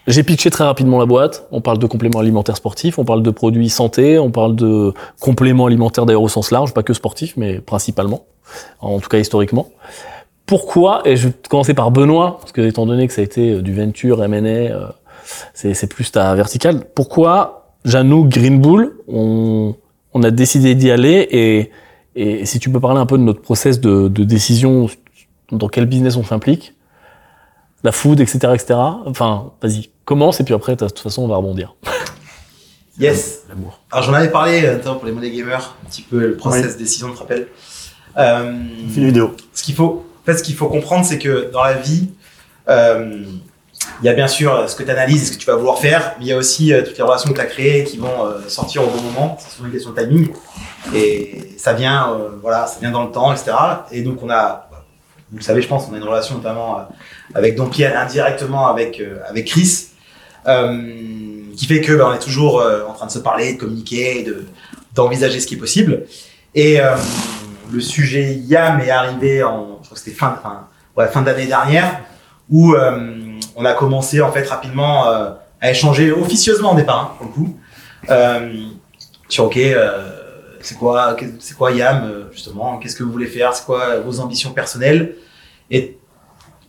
j'ai pitché très rapidement la boîte. On parle de compléments alimentaires sportifs, on parle de produits santé, on parle de compléments alimentaires d'ailleurs au sens large, pas que sportifs, mais principalement, en tout cas historiquement. Pourquoi Et je vais commencer par Benoît, parce que étant donné que ça a été euh, du venture, M&A, euh, c'est plus ta verticale. Pourquoi Janou, Green Bull, on, on a décidé d'y aller et, et si tu peux parler un peu de notre process de, de décision, dans quel business on s'implique, la food, etc., etc. Enfin, vas-y, commence et puis après, de toute façon, on va rebondir. *laughs* Yes. L'amour. Alors j'en avais parlé euh, notamment pour les monnaies gamers, un petit peu le process de décision, tu te rappelles Euh, Film vidéo. ce qu'il faut, en fait, ce qu'il faut comprendre, c'est que dans la vie, euh, il y a bien sûr ce que tu analyses, ce que tu vas vouloir faire, mais il y a aussi euh, toutes les relations que tu as créées qui vont euh, sortir au bon moment. C'est souvent une question de timing. Et ça vient, euh, voilà, ça vient dans le temps, etc. Et donc, on a, vous le savez, je pense, on a une relation notamment euh, avec Don Pierre, indirectement avec, euh, avec Chris, euh, qui fait que ben, on est toujours euh, en train de se parler, de communiquer, de, d'envisager ce qui est possible. Et euh, le sujet YAM est arrivé en, je crois que c'était fin, fin, ouais, fin d'année dernière, où euh, on a commencé en fait rapidement euh, à échanger officieusement au départ, hein, pour le coup, euh, sur ok, euh, c'est quoi, c'est quoi YAM euh, justement, qu'est-ce que vous voulez faire, c'est quoi vos ambitions personnelles? Et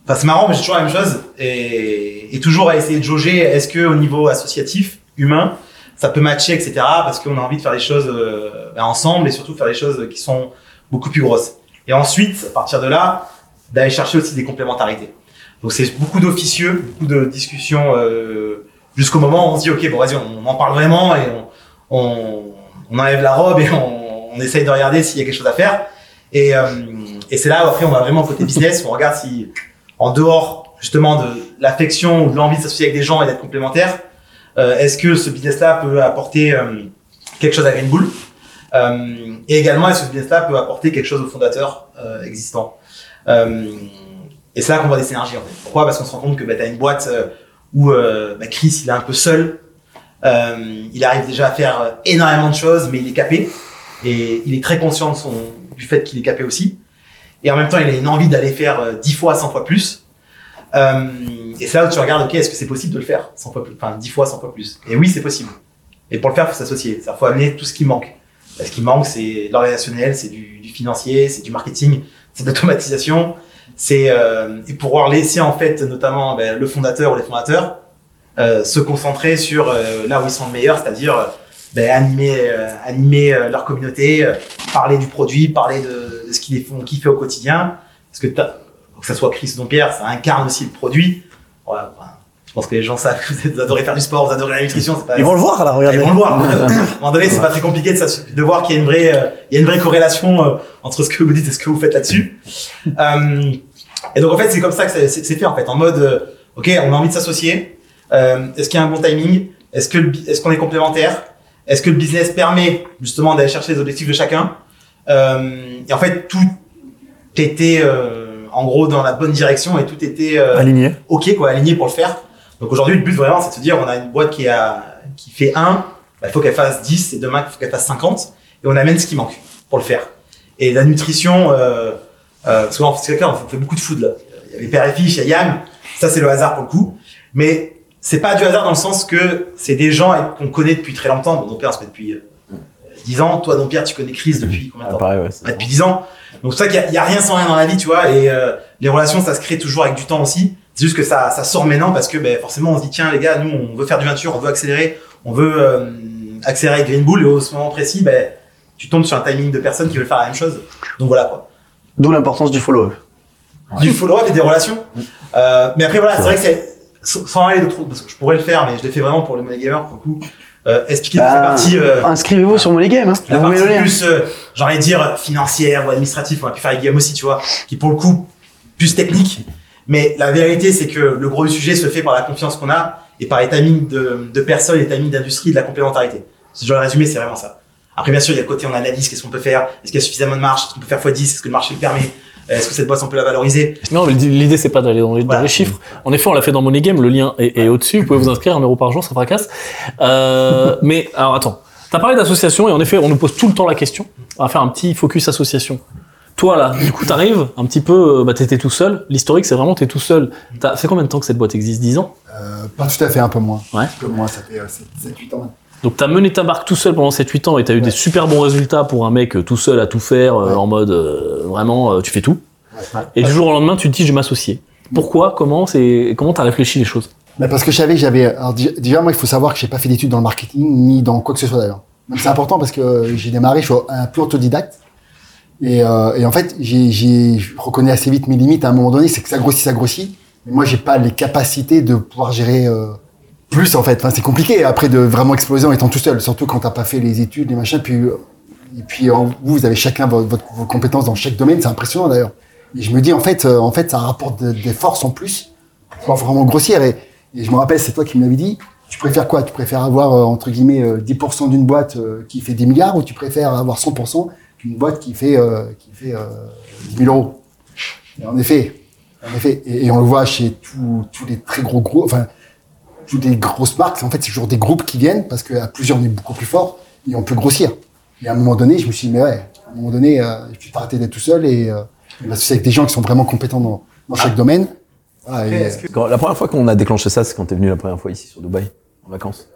enfin, c'est marrant, mais c'est toujours la même chose, et, et toujours à essayer de jauger, est-ce que au niveau associatif, humain, ça peut matcher, etc. Parce qu'on a envie de faire des choses euh, ben, ensemble et surtout faire des choses qui sont beaucoup plus grosses. Et ensuite, à partir de là, d'aller chercher aussi des complémentarités. Donc c'est beaucoup d'officieux, beaucoup de discussions euh, jusqu'au moment où on se dit ok bon vas-y on en parle vraiment et on, on, enlève la robe et on, on essaye de regarder s'il y a quelque chose à faire. Et, euh, et c'est là après on va vraiment côté business, on regarde si en dehors justement de l'affection ou de l'envie de s'associer avec des gens et d'être complémentaire, euh, est-ce que ce business-là peut apporter euh, quelque chose à Green Bull? Euh, Et également, est-ce que ce business-là peut apporter quelque chose aux fondateurs euh, existants? Euh, Et c'est là qu'on voit des synergies en fait. Pourquoi? Parce qu'on se rend compte que bah, tu as une boîte où bah, Chris il est un peu seul, il arrive déjà à faire énormément de choses, mais il est capé. Et il est très conscient de son, du fait qu'il est capé aussi. Et en même temps, il a une envie d'aller faire euh, 10 fois, 100 fois plus. Euh, et c'est là où tu regardes, ok, est-ce que c'est possible de le faire 100 fois plus, enfin 10 fois, 100 fois plus? Et oui, c'est possible. Et pour le faire, il faut s'associer. Il faut amener tout ce qui manque. Ce qui manque, c'est l'organisationnel, c'est du, financier, c'est du marketing, c'est de l'automatisation. C'est euh, et pouvoir laisser en fait, notamment ben, le fondateur ou les fondateurs, euh, se concentrer sur euh, là où ils sont le meilleur, c'est-à-dire euh, ben, animer, euh, animer euh, leur communauté, euh, parler du produit, parler de ce qu'ils font kiffer au quotidien. Parce que que ça soit Chris ou Dompierre, ça incarne aussi le produit. Je pense que les gens savent que vous adorez faire du sport, vous adorez la nutrition. Pas, Ils vont le voir là, ils regardez. vont le voir. à un moment donné, c'est pas très compliqué de, voir qu'il y a une vraie, euh, il y a une vraie corrélation euh, entre ce que vous dites et ce que vous faites là-dessus. Euh, et donc en fait, c'est comme ça que c'est- fait en fait, en mode, ok, on a envie de s'associer. Est-ce qu'il y a un bon timing? Est-ce que est-ce qu'on est complémentaires? Est-ce que le business permet justement d'aller chercher les objectifs de chacun? Et en fait, tout était euh, en gros dans la bonne direction et tout était euh, Aligné. ok quoi, aligné pour le faire. Donc aujourd'hui, le but vraiment, c'est de se dire, on a une boîte qui a qui fait 1, bah, il faut qu'elle fasse 10 et demain, il faut qu'elle fasse 50 et on amène ce qui manque pour le faire. Et la nutrition, euh, euh, souvent, c'est clair, on fait beaucoup de food là. Il y avait Père et Fiche, il y a Yam, ça c'est le hasard pour le coup. Mais c'est pas du hasard dans le sens que c'est des gens qu'on connaît depuis très longtemps. Bon, Pierre, on se fait depuis euh, 10 ans. Toi, Don Pierre, tu connais Chris depuis combien de Ah, temps pareil, ouais. depuis 10 ans. Donc c'est ça qu'il y a- rien sans rien dans la vie, tu vois. Et euh, les relations, ça se crée toujours avec du temps aussi. C'est juste que ça, ça sort maintenant parce que ben, forcément, on se dit tiens les gars, nous on veut faire du venture, on veut accélérer, on veut euh, accélérer avec Green Bull. Et au ce moment précis, ben, tu tombes sur un timing de personnes qui veulent faire la même chose. Donc voilà quoi. D'où l'importance du follow-up. Du follow-up et des relations. Euh, mais après voilà, c'est vrai que c'est sans sans aller de trop, parce que je pourrais le faire, mais je l'ai fait vraiment pour le Money Gamer pour le coup. Euh, expliquer toute la Bah, partie. euh, Inscrivez-vous sur Money Game, hein. La partie plus, euh, j'ai envie de dire, financière ou administrative, on a pu faire avec Guillaume aussi, tu vois, qui pour le coup, plus technique. Mais la vérité, c'est que le gros du sujet se fait par la confiance qu'on a et par les timings de, de personnes, les timings d'industrie, de la complémentarité. Si je dois le résumer, c'est vraiment ça. Après, bien sûr, il y a le côté, on analyse, qu'est-ce qu'on peut faire, est-ce qu'il y a suffisamment de marge, est-ce qu'on peut faire x10, est-ce que le marché le permet, est-ce que cette boîte, on peut la valoriser? Non, mais l'idée, c'est pas d'aller dans les, dans Voilà. les chiffres. En effet, on l'a fait dans Money Game, le lien est, est au-dessus. Vous pouvez vous inscrire, un euro par jour, ça fracasse. Euh, *laughs* mais, alors attends. T'as parlé d'association, et en effet, on nous pose tout le temps la question. On va faire un petit focus association. Toi, là, du coup, t'arrives un petit peu, euh, bah, t'étais tout seul. L'historique, c'est vraiment t'es tout seul. T'as fait combien de temps que cette boîte existe? 10 ans? Euh, pas tout à fait, un peu moins. Ouais. Un peu moins, ça fait 7-8 ans Donc t'as mené ta barque tout seul pendant 7-8 ans et t'as eu des super bons résultats pour un mec euh, tout seul à tout faire, euh, en mode euh, vraiment euh, tu fais tout. Ouais. Et du jour au lendemain tu te dis je vais m'associer. Pourquoi? Comment? C'est Comment t'as réfléchi les choses? Parce que je savais que j'avais. Déjà, moi, il faut savoir que j'ai pas fait d'études dans le marketing ni dans quoi que ce soit d'ailleurs. C'est important parce que j'ai démarré, je suis un peu autodidacte. Et, et en fait, j'ai, reconnais assez vite mes limites à un moment donné, c'est que ça grossit, ça grossit. Mais moi, j'ai pas les capacités de pouvoir gérer plus en fait. Enfin, c'est compliqué après de vraiment exploser en étant tout seul, surtout quand t'as pas fait les études, les machins. Puis euh, Et puis, vous, vous avez chacun vos, votre- vos compétences dans chaque domaine. C'est impressionnant d'ailleurs. Et je me dis, en fait, euh, en fait, ça rapporte de- des forces en plus pouvoir vraiment grossir. Et, je me rappelle, c'est toi qui me dit. Tu préfères quoi? Tu préfères avoir, euh, entre guillemets, euh, 10% d'une boîte qui fait 10 milliards ou tu préfères avoir 100% d'une boîte qui fait, qui fait euh, 10 000 euros? Et En effet. En effet. Et, on le voit chez tous les très gros groupes. Enfin, toutes les grosses marques, en fait, c'est toujours des groupes qui viennent parce qu'à plusieurs, on est beaucoup plus fort et on peut grossir. Et à un moment donné, je me suis dit, mais ouais, à un moment donné, euh, tu peux arrêter d'être tout seul et euh, m'associer avec des gens qui sont vraiment compétents dans, dans chaque domaine. Et, euh, Quand- la première fois qu'on a déclenché ça, c'est quand t'es venu la première fois ici sur Dubaï, en vacances.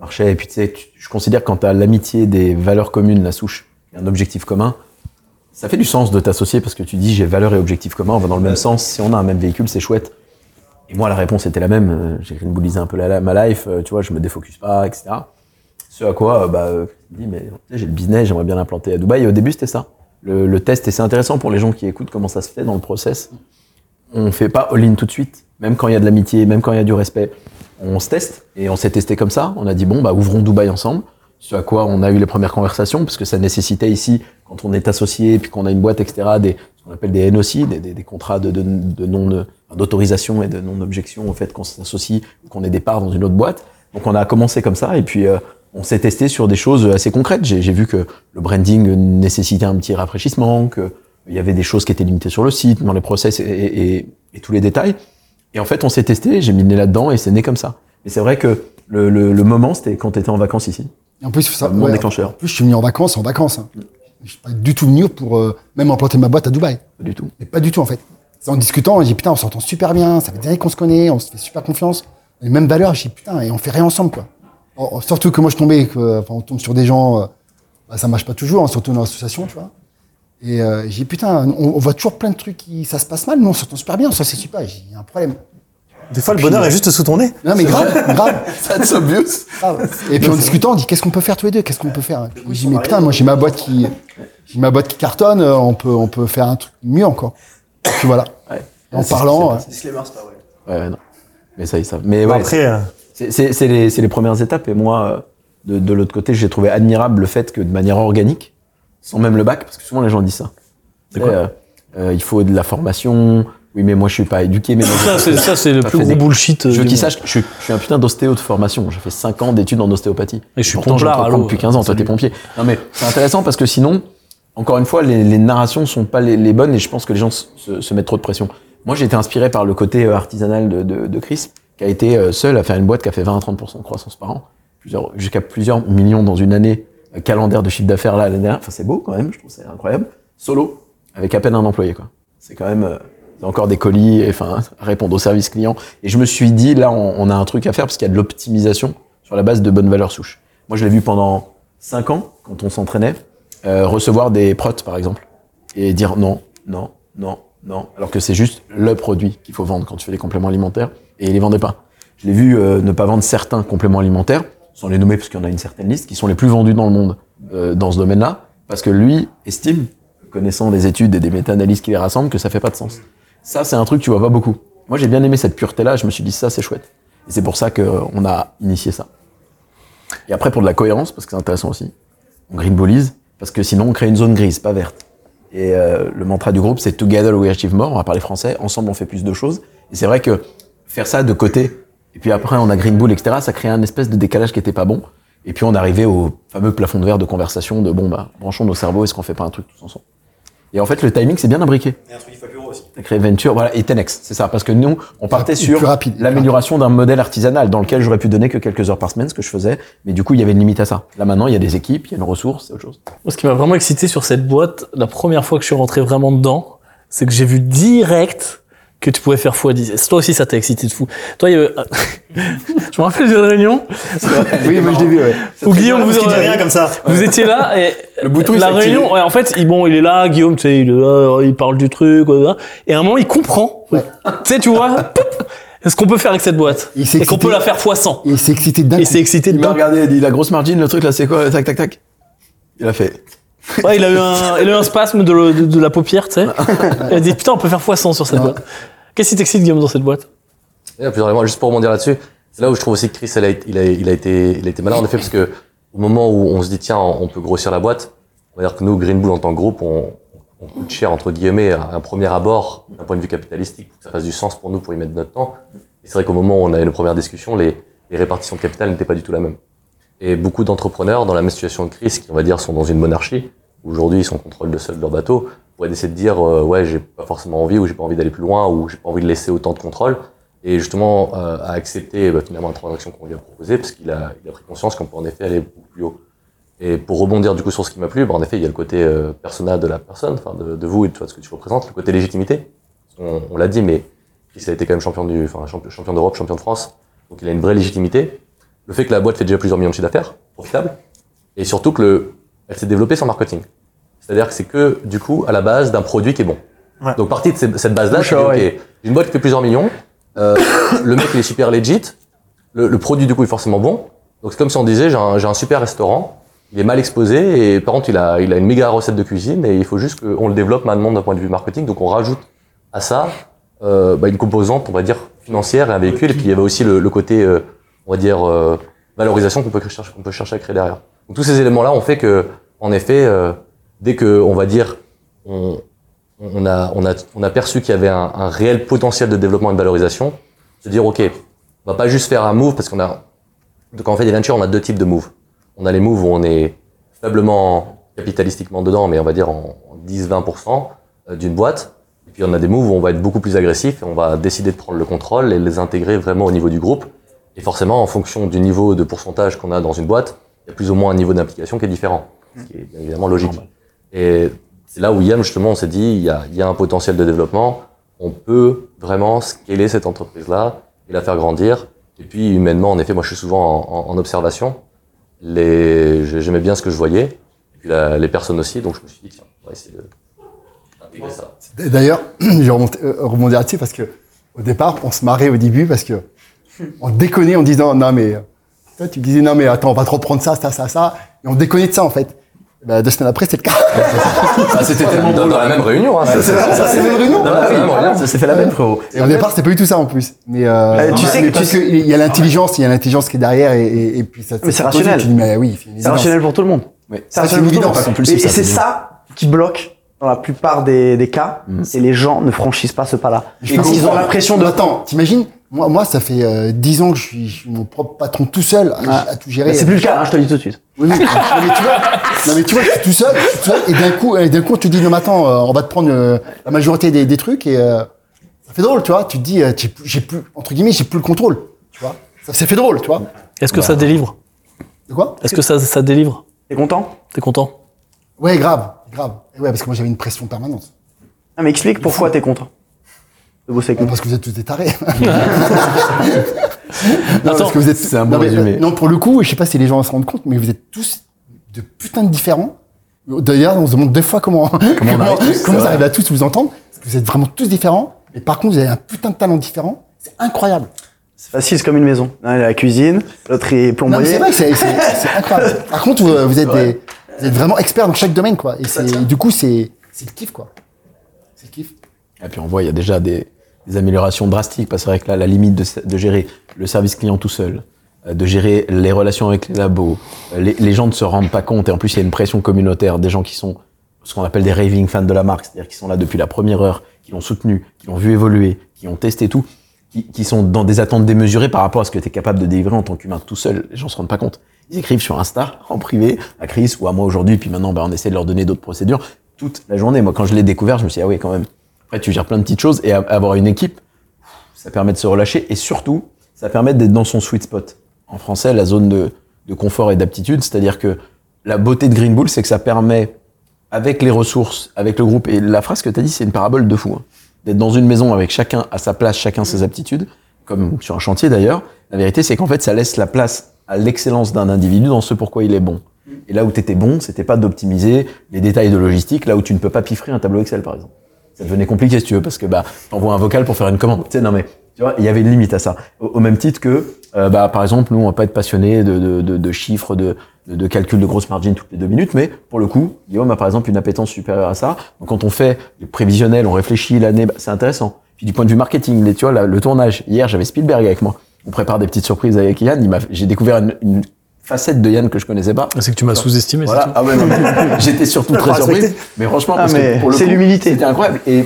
Marché, et puis tu sais, tu- je considère que quand t'as l'amitié, des valeurs communes, la souche, et un objectif commun, ça fait du sens de t'associer parce que tu dis j'ai valeurs et objectifs communs, on va dans le même sens, si on a un même véhicule, c'est chouette. Et moi, la réponse était la même. euh, J'ai greenbullisé un peu ma life, euh, tu vois, je me défocus pas, etc. Ce à quoi, euh, bah, je me dis, mais j'ai le business, j'aimerais bien l'implanter à Dubaï. Et au début, c'était ça. Le, test, et c'est intéressant pour les gens qui écoutent comment ça se fait dans le process. On fait pas all-in tout de suite, même quand il y a de l'amitié, même quand il y a du respect. On se teste, et on s'est testé comme ça. On a dit, bon, bah, ouvrons Dubaï ensemble. Ce à quoi on a eu les premières conversations, parce que ça nécessitait ici, quand on est associé, puis qu'on a une boîte, etc., des, ce qu'on appelle des NOC, des, des, des contrats de, de, de non, d'autorisation et de non-objection au fait qu'on s'associe ou qu'on ait des parts dans une autre boîte. Donc on a commencé comme ça, et puis euh, on s'est testé sur des choses assez concrètes. J'ai j'ai vu que le branding nécessitait un petit rafraîchissement, que il y avait des choses qui étaient limitées sur le site, dans les process et, et, et- tous les détails. Et en fait, on s'est testé, j'ai mis le nez là-dedans et c'est né comme ça. Mais c'est vrai que le, le, le moment, c'était quand tu étais en vacances ici. Et en plus, ça, ouais, déclencheur. en plus, je suis venu en vacances, en vacances. Hein. Je suis pas du tout venu pour euh, même implanter ma boîte à Dubaï. Pas du tout. Pas du tout, en fait. En discutant, j'ai dit, putain, on s'entend super bien, ça fait des années qu'on se connaît, on se fait super confiance. On a les mêmes valeurs, j'ai dit, putain, et on fait rien ensemble, quoi. Oh, oh, surtout que moi, je tombais, que, enfin, on tombe sur des gens, euh, bah, ça marche pas toujours, hein, surtout dans l'association, tu vois. Et euh, j'ai dit, putain, on, on voit toujours plein de trucs qui, ça se passe mal, mais on s'entend super bien, ça c'est super, j'ai un problème. Des fois, le bonheur est juste sous ton nez. Non, mais grave, grave. *laughs* That's obvious. grave. Et puis en discutant, on dit, qu'est-ce qu'on peut faire tous les deux, qu'est-ce qu'on peut faire? J'ai dit, mais putain, moi j'ai ma boîte qui, j'ai ma boîte qui cartonne, euh, on peut, on peut faire un truc mieux encore. Et puis voilà. Ouais. En parlant, c'est- euh, pas vrai. Ouais, ouais, non. Mais ça, ils savent. Mais ouais, Après, euh, C'est- C'est c'est les, c'est les premières étapes. Et moi, euh, de, de l'autre côté, j'ai trouvé admirable le fait que de manière organique, sans même le bac, parce que souvent les gens disent ça. C'est euh, euh, il faut de la formation. Oui, mais moi, je suis pas éduqué. Mais Ça, c'est, ça, c'est le plus gros des- bullshit. je veux qu'ils monde. sachent que je, suis- je suis un putain d'ostéo de formation. J'ai fait 5 ans d'études en ostéopathie. Et je suis Pourtant, pomplard, depuis 15 ans. Toi, t'es pompier. Non, mais c'est intéressant parce que sinon, encore une fois, les, les narrations sont pas les, les bonnes et je pense que les gens se, se- mettent trop de pression. Moi, j'ai été inspiré par le côté euh, artisanal de, de, de Chris, qui a été euh, seul à faire une boîte qui a fait 20 à 30% de croissance par an, plusieurs, jusqu'à plusieurs millions dans une année euh, calendaire de chiffre d'affaires là l'année dernière. Enfin, c'est beau quand même, je trouve c'est incroyable. Solo, avec à peine un employé, quoi. C'est quand même encore des colis, enfin, répondre au service client. Et je me suis dit, là, on, a un truc à faire parce qu'il y a de l'optimisation sur la base de bonnes valeurs souches. Moi, je l'ai vu pendant 5 ans, quand on s'entraînait, euh, recevoir des protes, par exemple, et dire non, non, non, non, alors que c'est juste le produit qu'il faut vendre quand tu fais des compléments alimentaires, et il les vendait pas. Je l'ai vu euh, ne pas vendre certains compléments alimentaires, sans les nommer parce qu'il y en a une certaine liste, qui sont les plus vendus dans le monde euh, dans ce domaine-là, parce que lui estime, connaissant les études et des méta-analyses qui les rassemblent, que ça fait pas de sens. Ça, c'est un truc que tu vois pas beaucoup. Moi, j'ai bien aimé cette pureté-là, je me suis dit, ça, c'est chouette. Et c'est pour ça qu'on a initié ça. Et après, pour de la cohérence, parce que c'est intéressant aussi, on greenballise, parce que sinon, on crée une zone grise, pas verte. Et euh, le mantra du groupe, c'est Together we achieve more, on va parler français, ensemble on fait plus de choses. Et c'est vrai que faire ça de côté, et puis après on a Green Bull, etc., ça crée un espèce de décalage qui était pas bon. Et puis on arrivait au fameux plafond de verre de conversation de bon, bah, branchons nos cerveaux, est-ce qu'on fait pas un truc tous ensemble? Et en fait, le timing, c'est bien imbriqué. Aussi. T'as créé Venture, voilà, et Tenex, c'est ça. Parce que nous, on partait sur rapide. l'amélioration d'un modèle artisanal dans lequel j'aurais pu donner que quelques heures par semaine, ce que je faisais. Mais du coup, il y avait une limite à ça. Là, maintenant, il y a des équipes, il y a une ressource, c'est autre chose. Moi, ce qui m'a vraiment excité sur cette boîte, la première fois que je suis rentré vraiment dedans, c'est que j'ai vu direct que tu pouvais faire x10. Toi aussi, ça t'a excité de fou. Toi, il y avait... *laughs* je me rappelle d'une réunion *laughs* Oui, moi je l'ai vu, ouais. où Guillaume, vous, dit rien comme ça. vous étiez là et Le bouton, il la s'est réunion, ouais, en fait, il, bon, il est là, Guillaume, tu sais, il est là, il parle du truc, voilà. et à un moment, il comprend. Ouais. Tu sais, tu vois, ce qu'on peut faire avec cette boîte. Il s'est Et qu'on peut la faire x100. Et il s'est excité d'un coup. c'est excité Il m'a regardé, il a dit la grosse margine, le truc là, c'est quoi? Tac, tac, tac. Il a fait. Ouais, il a eu un, il a eu un spasme de, le- de, de la paupière, tu sais. Il a dit, putain, on peut faire x100 sur cette boîte. Qu'est-ce qui t'excite, Guillaume, dans cette boîte? Il y a plusieurs éléments. Juste pour rebondir là-dessus, c'est là où je trouve aussi que Chris, elle a, il, a, il, a été, il a été malin en effet, parce que au moment où on se dit, tiens, on peut grossir la boîte, On va dire que nous, Green Bull en tant que groupe, on, on coûte cher entre guillemets à un premier abord d'un point de vue capitalistique pour que ça fasse du sens pour nous pour y mettre notre temps. Et c'est vrai qu'au moment où on a eu nos premières discussions, les, les répartitions de capital n'étaient pas du tout la même. Et beaucoup d'entrepreneurs dans la même situation de crise, qui on va dire sont dans une monarchie, aujourd'hui ils sont en contrôle de seul leur bateau, pourraient essayer de dire euh, ouais j'ai pas forcément envie ou j'ai pas envie d'aller plus loin ou j'ai pas envie de laisser autant de contrôle et justement euh, à accepter bah, finalement la transaction qu'on lui a proposée parce qu'il a, il a pris conscience qu'on peut en effet aller beaucoup plus haut. Et pour rebondir du coup sur ce qui m'a plu, bah, en effet il y a le côté euh, personnel de la personne, enfin de, de vous et de toi, ce que tu représentes, le côté légitimité. On, on l'a dit, mais Chris a été quand même champion du, enfin champion d'Europe, champion de France, donc il a une vraie légitimité. Le fait que la boîte fait déjà plusieurs millions de chiffres d'affaires, profitable, et surtout que le, elle s'est développée sans marketing. C'est-à-dire que c'est que du coup à la base d'un produit qui est bon. Ouais. Donc partie de ces- cette base-là, c'est ok, une boîte qui fait plusieurs millions, euh, *coughs* le mec il est super legit, le, le produit du coup est forcément bon. Donc c'est comme si on disait j'ai un, j'ai un super restaurant, il est mal exposé et par contre il a, il a une méga recette de cuisine et il faut juste qu'on le développe maintenant d'un point de vue marketing. Donc on rajoute à ça euh, bah, une composante, on va dire financière et un véhicule. Et puis il y avait aussi le, le côté, euh, on va dire euh, valorisation qu'on peut chercher, à créer derrière. Donc tous ces éléments-là ont fait que, en effet, euh, dès que on va dire on, on a, on a, on a perçu qu'il y avait un, un réel potentiel de développement et de valorisation, se dire ok, on va pas juste faire un move parce qu'on a donc en fait des ventures on a deux types de moves. On a les moves où on est faiblement capitalistiquement dedans, mais on va dire en, en 10-20% euh, d'une boîte. Et puis on a des moves où on va être beaucoup plus agressif et on va décider de prendre le contrôle et les intégrer vraiment au niveau du groupe. Et forcément, en fonction du niveau de pourcentage qu'on a dans une boîte, il y a plus ou moins un niveau d'implication qui est différent, ce qui est bien évidemment logique. Et c'est là où Yann, justement, on s'est dit, il y, a, il y a un potentiel de développement, on peut vraiment scaler cette entreprise-là et la faire grandir. Et puis humainement, en effet, moi je suis souvent en, en- en observation. Les, j'ai- j'aimais bien ce que je voyais, et puis la- les personnes aussi, donc je me suis dit, tiens, on va essayer de d'intégrer ça. D'ailleurs, *clears throat* je vais remonter- euh, rebondir là-dessus parce que au départ, on se marrait au début parce que on déconnait en disant non mais toi tu disais non mais attends on va te reprendre ça ça ça ça et on déconnait de ça en fait. Bah, deux semaines après c'est le cas. *laughs* Ah, c'était tellement dans, dans la même réunion, hein. C'est c'est une réunion. Dans la même réunion. Ça s'est fait la même, frérot. Et au départ c'était pas du tout ça en plus. Mais euh, Euh, tu mais- sais mais que- parce qu'il y a l'intelligence, il y a l'intelligence qui est derrière et, et, et puis ça. Mais c'est rationnel. Tu dis mais oui, c'est C'est rationnel pour tout le monde. Ouais. C'est c'est rationnel une pour tout le évidence. monde. compulsif, Et, c'est c'est ça qui bloque dans la plupart des, des cas, Mm. c'est les gens ne franchissent pas ce pas-là. Je Et peux ils ont l'impression de... Attends, t'imagines moi, moi, ça fait euh, 10 ans que je suis, je suis mon propre patron tout seul à, Ah. à tout gérer. Mais c'est plus le cas, hein, je te le dis tout de suite. Oui, oui. non, mais tu vois, non, mais tu vois, je suis tout seul, je suis tout seul, et d'un coup, et d'un coup, tu te dis, non, mais attends, euh, on va te prendre euh, la majorité des, des trucs, et euh, ça fait drôle, tu vois. Tu te dis, euh, j'ai plus, j'ai plus, entre guillemets, j'ai plus le contrôle, tu vois. Ça, ça fait drôle, tu vois. Est-ce que ça délivre? De quoi? Est-ce que ça, ça délivre? T'es content? T'es content? Ouais, grave, grave. Et ouais, parce que moi, j'avais une pression permanente. Ah, mais explique pourquoi t'es content de bosser avec Bon, nous. parce que vous êtes tous des tarés. *laughs* Non, Attends, parce que vous êtes, c'est un bon mais, résumé. euh, Non, pour le coup, je sais pas si les gens se rendent compte, mais vous êtes tous de putain de différents. D'ailleurs, on se demande deux fois comment, comment, on arrive tous, c'est comment vous vrai. arrivez à tous vous entendre. Parce que vous êtes vraiment tous différents. Et par contre, vous avez un putain de talent différent. C'est incroyable. C'est facile, c'est comme une maison. L'un est à la cuisine, l'autre est mais plombier. c'est vrai que c'est, incroyable. *laughs* Par contre, vous, vous êtes des, vous êtes vraiment experts dans chaque domaine, quoi. Et c'est, du coup, c'est, c'est le kiff, quoi. C'est le kiff. Et puis on voit, il y a déjà des, des améliorations drastiques, parce que c'est vrai que là, la limite de, gérer le service client tout seul, euh, de gérer les relations avec les labos, euh, les, gens ne se rendent pas compte, et en plus il y a une pression communautaire, des gens qui sont ce qu'on appelle des raving fans de la marque, c'est-à-dire qui sont là depuis la première heure, qui l'ont soutenu, qui l'ont vu évoluer, qui ont testé tout, qui, qui sont dans des attentes démesurées par rapport à ce que tu es capable de délivrer en tant qu'humain tout seul. Les gens se rendent pas compte. Ils écrivent sur Insta, en privé, à Chris ou à moi aujourd'hui, puis maintenant ben, on essaie de leur donner d'autres procédures toute la journée. Moi quand je l'ai découvert, je me suis dit, ah oui quand même, après, tu gères plein de petites choses et avoir une équipe, ça permet de se relâcher et surtout, ça permet d'être dans son sweet spot. En français, la zone de, de confort et d'aptitude, c'est-à-dire que la beauté de Green Bull, c'est que ça permet, avec les ressources, avec le groupe, et la phrase que tu as dit, c'est une parabole de fou, hein, d'être dans une maison avec chacun à sa place, chacun ses aptitudes, comme sur un chantier d'ailleurs. La vérité, c'est qu'en fait, ça laisse la place à l'excellence d'un individu dans ce pourquoi il est bon. Et là où tu étais bon, c'était pas d'optimiser les détails de logistique, là où tu ne peux pas piffrer un tableau Excel, par exemple ça devenait compliqué si tu veux parce que bah t'envoies un vocal pour faire une commande. Tu sais non mais tu vois il y avait une limite à ça. Au, même titre que euh, bah par exemple nous on va pas être passionné de, de, chiffres de, de calcul de grosses margines toutes les deux minutes mais pour le coup Guillaume a par exemple une appétence supérieure à ça. Donc quand on fait le prévisionnel on réfléchit l'année bah, c'est intéressant. Puis du point de vue marketing les, tu vois le tournage. Hier j'avais Spielberg avec moi. On prépare des petites surprises avec Yann j'ai découvert une facette de Yann que je connaissais pas. C'est que tu m'as sous-estimé, c'est Voilà. tout. Ah ouais, non, mais *laughs* j'étais surtout très surpris. Mais franchement, Ah, parce mais que pour le c'est coup, l'humilité. C'était incroyable. Et,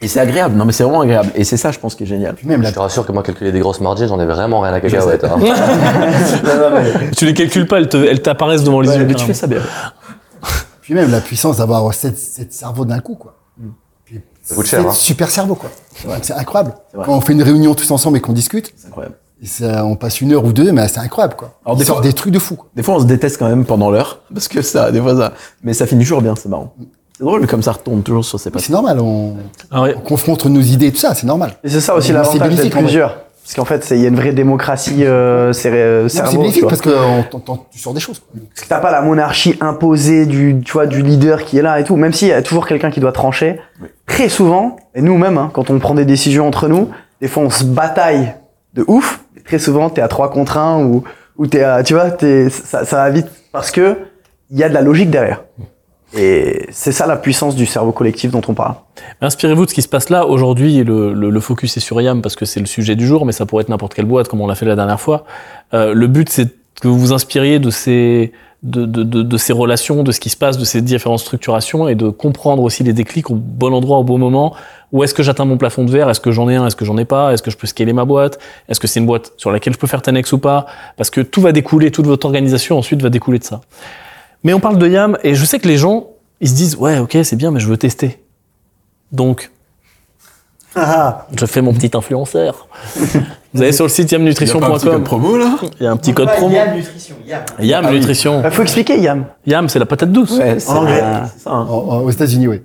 et c'est agréable. Non, mais c'est vraiment agréable. Et c'est ça, je pense, qui est génial. Même Je te rassure que moi, calculer des grosses margines, j'en ai vraiment rien à cacahuète. *laughs* hein. Tu les calcules pas, elles te- elles t'apparaissent devant les Ouais, yeux. mais tu fais ça bien. puis même la puissance d'avoir sept, sept cerveaux d'un coup, quoi. Puis Ça coûte cher, sept hein. super cerveaux, quoi. C'est incroyable. Quand on fait une réunion tous ensemble et qu'on discute, C'est incroyable. Et ça, on passe une heure ou deux, mais c'est incroyable, quoi. Alors, On des sort fois- des trucs de fou, quoi. Des fois, on se déteste quand même pendant l'heure. *laughs* Parce que ça, des fois, ça. Mais ça finit toujours bien, c'est marrant. C'est drôle, comme ça retombe toujours sur ses pattes. C'est normal, on, Ah ouais. on confronte nos idées et tout ça, c'est normal. Et c'est ça aussi l'avantage d'être plusieurs. Parce qu'en fait, c'est- il y a une vraie démocratie euh, euh. C'est tu bénéfique parce que on- tu sors des choses, quoi. Parce que t'as pas la monarchie imposée du, tu vois, du leader qui est là et tout. Même s'il y a toujours quelqu'un qui doit trancher. Très souvent, et nous-mêmes, hein, quand on prend des décisions entre nous, des fois on se bataille de ouf. Très souvent, t'es à 3 contre 1 ou, ou t'es à, tu vois, t'es, ça, ça va vite parce que il y a de la logique derrière. Et c'est ça la puissance du cerveau collectif dont on parle. Inspirez-vous de ce qui se passe là. Aujourd'hui, le, le, le focus est sur YAM parce que c'est le sujet du jour, mais ça pourrait être n'importe quelle boîte comme on l'a fait la dernière fois. Euh, le but, c'est que vous vous inspiriez de ces, de, de, de, de ces relations, de ce qui se passe, de ces différentes structurations et de comprendre aussi les déclics au bon endroit, au bon moment. Où est-ce que j'atteins mon plafond de verre? Est-ce que j'en ai un? Est-ce que j'en ai pas? Est-ce que je peux scaler ma boîte? Est-ce que c'est une boîte sur laquelle je peux faire 10x ou pas? Parce que tout va découler, toute votre organisation ensuite va découler de ça. Mais on parle de YAM et je sais que les gens, ils se disent ouais ok c'est bien mais je veux tester. Donc Ah, je fais mon petit influenceur. *laughs* Vous allez sur le site Il y a un petit code yamnutrition.com. promo, là Il y a un petit code promo. Nutrition, Yam. Yam Ah. Nutrition. Il faut expliquer, Yam. Yam, c'est la patate douce. Ouais, c'est anglais. hein. En- en- aux États-Unis, oui.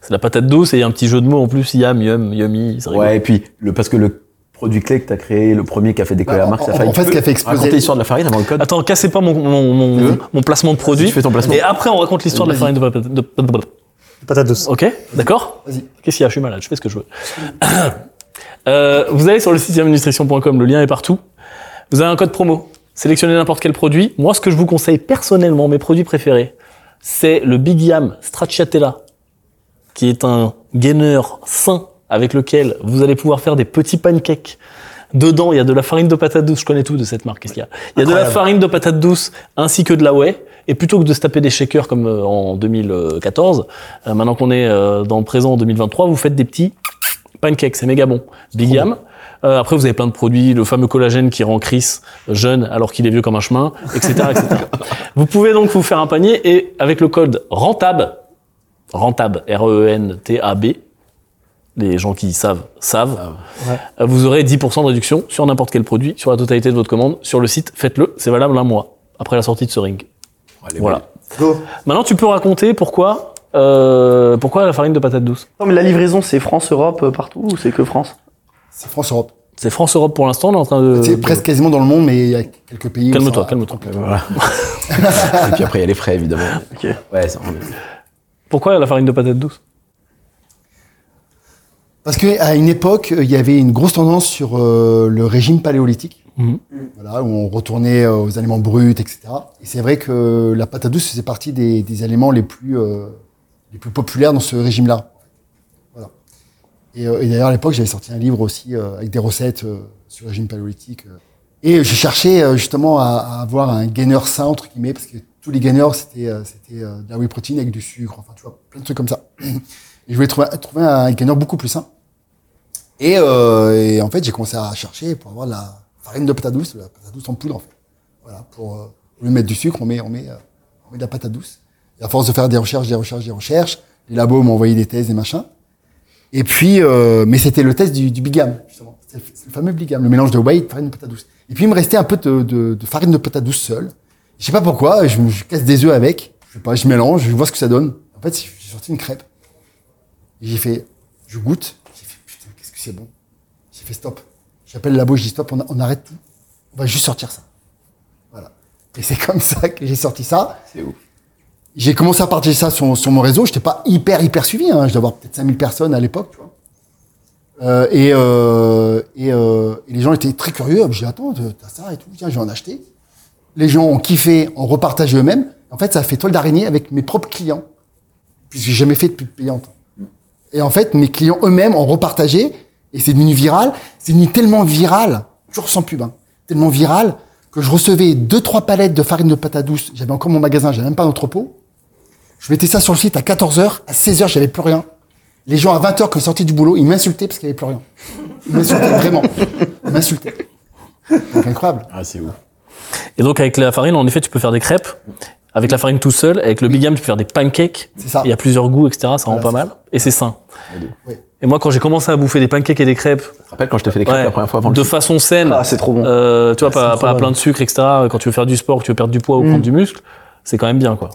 C'est la patate douce et il y a un petit jeu de mots en plus. Yam, yum, yummy. Ouais, et puis, le, parce que le produit clé que t'as créé, le premier qui a fait décoller Bah, la marque, en- ça a failli. en fait, ce qui a fait exploser- l'histoire de la farine avant le code. Attends, cassez pas mon, mon, mon, Vas-y. mon placement de produit. Tu fais ton placement. Et après, on raconte l'histoire de la farine de patate. de- patate douce. Ok, d'accord Vas-y. Qu'est-ce qu'il y a? Je suis malade, je fais ce que je veux. Euh, vous allez sur le site yamnutrition.com, le lien est partout. Vous avez un code promo. Sélectionnez n'importe quel produit. Moi, ce que je vous conseille personnellement, mes produits préférés, c'est le Big Yam Stracciatella, qui est un gainer sain avec lequel vous allez pouvoir faire des petits pancakes. Dedans, il y a de la farine de patate douce. Je connais tout de cette marque. Qu'est-ce qu'il y a? Il y a de la farine de patate douce ainsi que de la whey. Et plutôt que de se taper des shakers comme euh, en 2014, euh, maintenant qu'on est dans le présent en 2023, vous faites des petits pancakes. C'est méga bon. Big Yam. Euh, après, vous avez plein de produits, le fameux collagène qui rend Chris jeune alors qu'il est vieux comme un chemin, etc., etc. *laughs* vous pouvez donc vous faire un panier et avec le code RENTAB, RENTAB, R-E-N-T-A-B, les gens qui savent, savent, euh, vous aurez 10% de réduction sur n'importe quel produit, sur la totalité de votre commande, sur le site. Faites-le, c'est valable un mois après la sortie de ce ring. Allez, Voilà. Go. Maintenant, tu peux raconter pourquoi, euh, pourquoi la farine de patate douce? Non, mais la livraison, c'est France-Europe euh, partout ou c'est que France? C'est France-Europe. C'est France-Europe pour l'instant, on est en train de... C'est presque quasiment dans le monde, mais il y a quelques pays. Calme-toi, calme-toi. Voilà. *laughs* et puis après, il y a les frais, évidemment. Ok. Ouais, c'est Pourquoi la farine de patate douce? Parce qu'à une époque, il y avait une grosse tendance sur euh, le régime paléolithique, Mhm. voilà, où on retournait euh, aux aliments bruts, etc. Et c'est vrai que la patate douce faisait partie des, des aliments les plus, euh, les plus populaires dans ce régime-là. Euh, et d'ailleurs, à l'époque, j'avais sorti un livre aussi euh, avec des recettes euh, sur le régime paléolithique. Et j'ai cherché justement à, avoir un gainer sain, entre guillemets, parce que tous les gainers, c'était de la whey protein avec du sucre, enfin, tu vois, plein de trucs comme ça. Et je voulais trouver, un gainer beaucoup plus sain. Et, en fait, j'ai commencé à chercher pour avoir de la farine de patate douce, de la patate douce en poudre, en fait. Voilà, pour, au lieu mettre du sucre, on met, on met, on met de la patate douce. À force de faire des recherches, des recherches, des recherches, les labos m'ont envoyé des tests, des machins. Et puis, euh, mais c'était le test du, du Big Yam, justement. C'est le, fameux Big Yam, le mélange de whey de farine de patate douce. Et puis, il me restait un peu de, farine de patate douce seule. Je sais pas pourquoi, je, je casse des œufs avec. Je sais pas, je mélange, je vois ce que ça donne. En fait, j'ai sorti une crêpe. J'ai fait, je goûte. J'ai fait, putain, qu'est-ce que c'est bon. J'ai fait stop. J'appelle le labo, je dis stop, on, on arrête tout. On va juste sortir ça. Voilà. Et c'est comme ça que j'ai sorti ça. C'est ouf. J'ai commencé à partager ça sur, sur mon réseau. J'étais pas hyper, hyper suivi. Hein. Je devais avoir peut-être 5000 personnes à l'époque, tu vois. Euh, et, euh, et, euh, et les gens étaient très curieux. J'ai dit, attends, t'as ça et tout. Tiens, je vais en acheter. Les gens ont kiffé, ont repartagé eux-mêmes. En fait, ça a fait toile d'araignée avec mes propres clients. Puisque j'ai jamais fait de pub payante. Et en fait, mes clients eux-mêmes ont repartagé. Et c'est devenu viral. C'est devenu tellement viral, toujours sans pub, hein, tellement viral que je recevais deux, trois palettes de farine de pâte à douce. J'avais encore mon magasin, j'avais même pas d'entrepôt. Je mettais ça sur le site à 14h. À 16h, j'avais plus rien. Les gens à 20h, quand ils sortaient du boulot, ils m'insultaient parce qu'il n'y avait plus rien. Ils m'insultaient *laughs* vraiment. Ils m'insultaient. Donc incroyable. Ah, c'est ouf. Et donc avec la farine, en effet, tu peux faire des crêpes. Avec la farine tout seul, avec le bigam, tu peux faire des pancakes. C'est ça. Il y a plusieurs goûts, etc. Ça rend Voilà, pas mal. Et c'est sain. Oui. Et moi, quand j'ai commencé à bouffer des pancakes et des crêpes, Tu te rappelles quand je t'ai fait les crêpes ouais, la première fois avant le de façon saine, Ah, c'est trop bon. euh, tu vois, pas, c'est pas plein de sucre, etc. Quand tu veux faire du sport, que tu veux perdre du poids ou Mm. prendre du muscle, c'est quand même bien, quoi.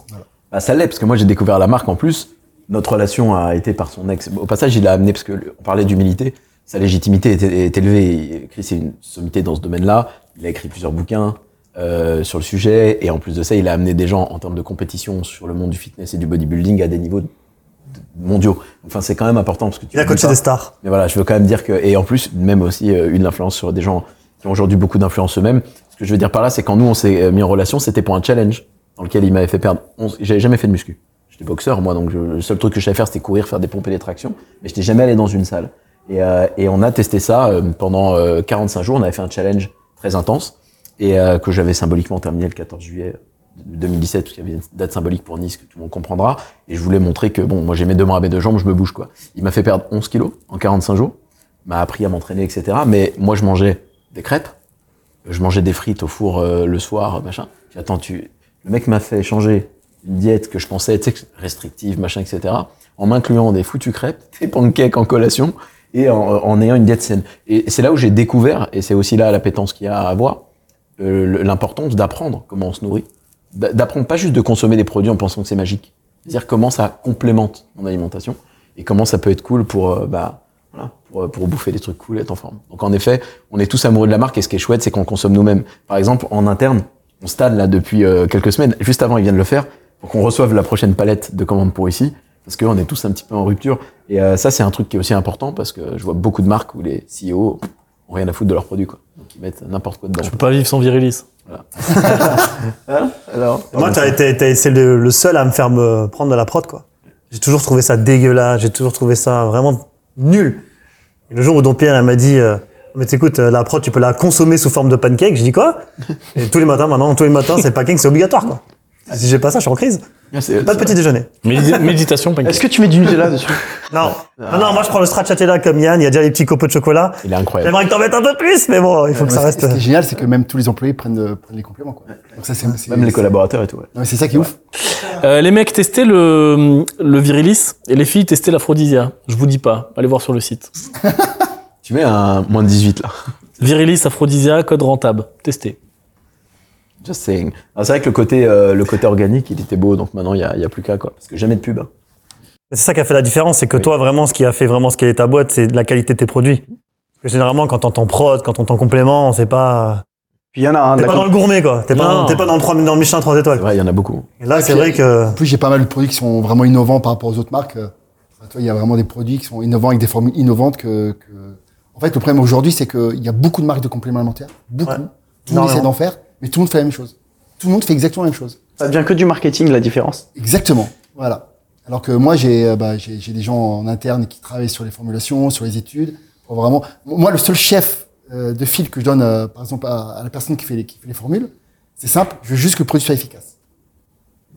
Bah, ça l'est, parce que moi j'ai découvert la marque en plus. Notre relation a été par son ex. Au passage, il l'a amené parce que le- on parlait d'humilité. Sa légitimité est, est élevée. Chris est une sommité dans ce domaine-là. Il a écrit plusieurs bouquins euh, sur le sujet. Et en plus de ça, il a amené des gens en termes de compétition sur le monde du fitness et du bodybuilding à des niveaux mondiaux. Enfin, c'est quand même important parce que tu Il a coaché des stars. Mais voilà, je veux quand même dire que, et en plus, même aussi euh, une influence sur des gens qui ont aujourd'hui beaucoup d'influence eux-mêmes. Ce que je veux dire par là, c'est quand nous on s'est euh, mis en relation, c'était pour un challenge dans lequel il m'avait fait perdre 11. J'avais jamais fait de muscu. J'étais boxeur moi, donc le seul truc que je savais faire c'était courir, faire des pompes et des tractions, mais j'étais jamais allé dans une salle. Et, euh, et on a testé ça euh, pendant euh, 45 jours. On avait fait un challenge très intense et euh, que j'avais symboliquement terminé le 14 juillet 2017 parce qu'il y avait une date symbolique pour Nice que tout le monde comprendra. Et je voulais montrer que bon, moi j'ai mes deux bras mes deux jambes, je me bouge quoi. Il m'a fait perdre 11 kilos en 45 jours, m'a appris à m'entraîner, etc. Mais moi je mangeais des crêpes, je mangeais des frites au four euh, le soir, machin. Puis attends, tu, le mec m'a fait changer une diète que je pensais restrictive, machin, etc. En m'incluant des foutues crêpes, *laughs* des pancakes en collation et en, en ayant une diète saine. Et c'est là où j'ai découvert, et c'est aussi là l'appétence qu'il y a à avoir, euh, l'importance d'apprendre comment on se nourrit. D'a- D'apprendre pas juste de consommer des produits en pensant que c'est magique. C'est-à-dire comment ça complémente mon alimentation et comment ça peut être cool pour, euh, bah, voilà, pour, euh, pour bouffer des trucs cool et être en forme. Donc en effet, on est tous amoureux de la marque et ce qui est chouette, c'est qu'on consomme nous-mêmes. Par exemple, en interne, on stade là depuis euh, quelques semaines, juste avant ils viennent le faire, pour qu'on reçoive la prochaine palette de commandes pour ici, parce qu'on est tous un petit peu en rupture. Et euh, ça, c'est un truc qui est aussi important parce que je vois beaucoup de marques où les CEO ont rien à foutre de leurs produits, quoi. Donc ils mettent n'importe quoi dedans. Je peux pas vivre sans virilis. *laughs* Alors, Moi, t'as été, t'as été le, le seul à me faire me prendre de la prod, quoi. J'ai toujours trouvé ça dégueulasse, j'ai toujours trouvé ça vraiment nul. Et le jour où Don Pierre elle m'a dit, euh, mais t'écoutes, euh, la prod, tu peux la consommer sous forme de pancake, je dis quoi? Et tous les matins, maintenant, tous les matins, c'est pancake, c'est obligatoire, quoi. Si j'ai pas ça, je suis en crise. Ah, Pas de petit déjeuner. Médi- Méditation, pancake. Est-ce que tu mets du Nutella dessus? *laughs* Non. non, non, moi je prends le stracciatella comme Yann, il y a déjà les petits copeaux de chocolat. Il est incroyable. J'aimerais que t'en mettes un peu plus, mais bon, il faut que ça reste. Ce qui est génial, c'est que même tous les employés prennent, euh, prennent les compléments. Quoi. Donc ça, c'est, Même les collaborateurs et tout. ouais. C'est ça qui est ouf. Euh, les mecs testaient le, le virilis et les filles testaient l'aphrodisia. Je vous dis pas. Allez voir sur le site. *laughs* Tu mets un moins de 18 là. *laughs* Virilis, aphrodisia, code rentable. Testez. Just saying. Ah, c'est vrai que le côté, euh, le côté organique, il était beau, donc maintenant il y a, il y a plus qu'à quoi. Parce que jamais de pub. hein. C'est ça qui a fait la différence, c'est que Oui. toi, vraiment, ce qui a fait vraiment ce qui est ta boîte, c'est de la qualité de tes produits. Parce que généralement, quand t'entends prod, quand t'entends complément, c'est pas, Puis il y en a un de t'es la pas dans le gourmet, quoi. T'es pas, t'es pas dans le, 3, dans le Michelin 3 C'est étoiles. vrai, il y en a beaucoup. Et là, c'est vrai que, En plus, j'ai pas mal de produits qui sont vraiment innovants par rapport aux autres marques. Euh, Il y a vraiment des produits qui sont innovants avec des formules innovantes que. que- En fait, le problème aujourd'hui, c'est qu'il y a beaucoup de marques de compléments alimentaires. Beaucoup. Ouais. Tout le monde essaie d'en faire, mais tout le monde fait la même chose. Tout le monde fait exactement la même chose. Ça vient que du marketing, la différence. Exactement. Voilà. Alors que moi, j'ai euh, bah, des gens en interne qui travaillent sur les formulations, sur les études. Pour vraiment. Moi, le seul chef euh, de fil que je donne, euh, par exemple, à, à la personne qui fait les, qui fait les formules, c'est simple. Je veux juste que le produit soit efficace.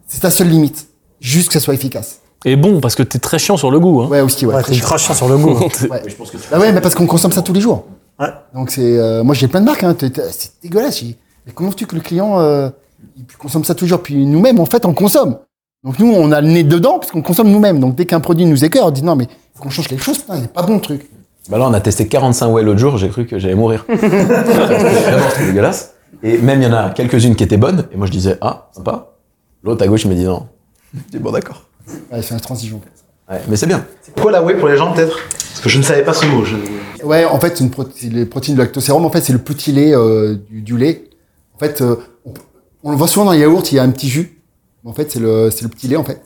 C'est ta seule limite. Juste que ça soit efficace. Et bon, parce que t'es très chiant sur le goût. Hein. Ouais, aussi, ouais. ouais, très t'es chiant. crachant sur le goût. *laughs* hein. Ouais. Bah ouais, mais parce qu'on consomme ça tous les jours. Ouais. Donc c'est, euh, moi j'ai plein de marques, hein, c'est dégueulasse. Mais comment veux-tu que le client euh, il consomme ça tous les jours? Puis nous-mêmes, en fait, on consomme. Donc nous, on a le nez dedans parce qu'on consomme nous-mêmes. Donc dès qu'un produit nous écœure, on dit non mais faut qu'on change quelque chose. Putain, il est pas bon le truc. Bah là, on a testé 45 whey l'autre jour, j'ai cru que j'allais mourir. *laughs* Vraiment, c'était dégueulasse. Et même, il y en a quelques-unes qui étaient bonnes, et moi je disais, ah, sympa. L'autre à gauche, il me dit non. Je dis, bon, d'accord. Ouais, c'est une transition. Ouais, mais c'est bien. C'est quoi la whey pour les gens peut-être? Parce que je ne savais pas ce mot. Je... Ouais, en fait, c'est une c'est les protéines de lactosérum. En fait, c'est le petit lait euh, du, du lait. En fait, euh, on, on le voit souvent dans les yaourts, il y a un petit jus. Mais en fait, c'est le, c'est le petit lait, en fait.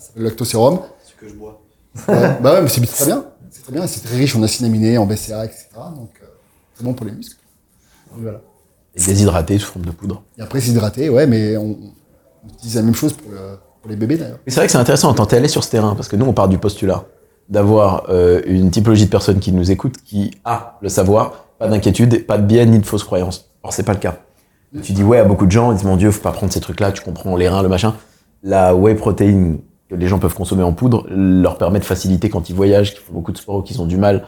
C'est le lactosérum. Ce que je bois. Bah ouais, mais c'est très bien. C'est très bien. C'est très riche en acides aminés, en BCA, etc. Donc, euh, c'est bon pour les muscles. Donc, voilà. Et déshydraté sous forme de poudre. Et après, s'hydrater, ouais, mais on, on utilise la même chose pour, le- pour les bébés, d'ailleurs. C'est vrai que c'est intéressant en tant allé sur ce terrain, parce que nous, on part du postulat d'avoir euh, une typologie de personnes qui nous écoutent, qui a le savoir, pas d'inquiétude, pas de biais ni de fausses croyances. Or, c'est pas le cas. Tu dis ouais à beaucoup de gens, ils disent mon dieu, faut pas prendre ces trucs-là, tu comprends les reins, le machin. La whey protein que les gens peuvent consommer en poudre leur permet de faciliter quand ils voyagent, qu'ils font beaucoup de sport ou qu'ils ont du mal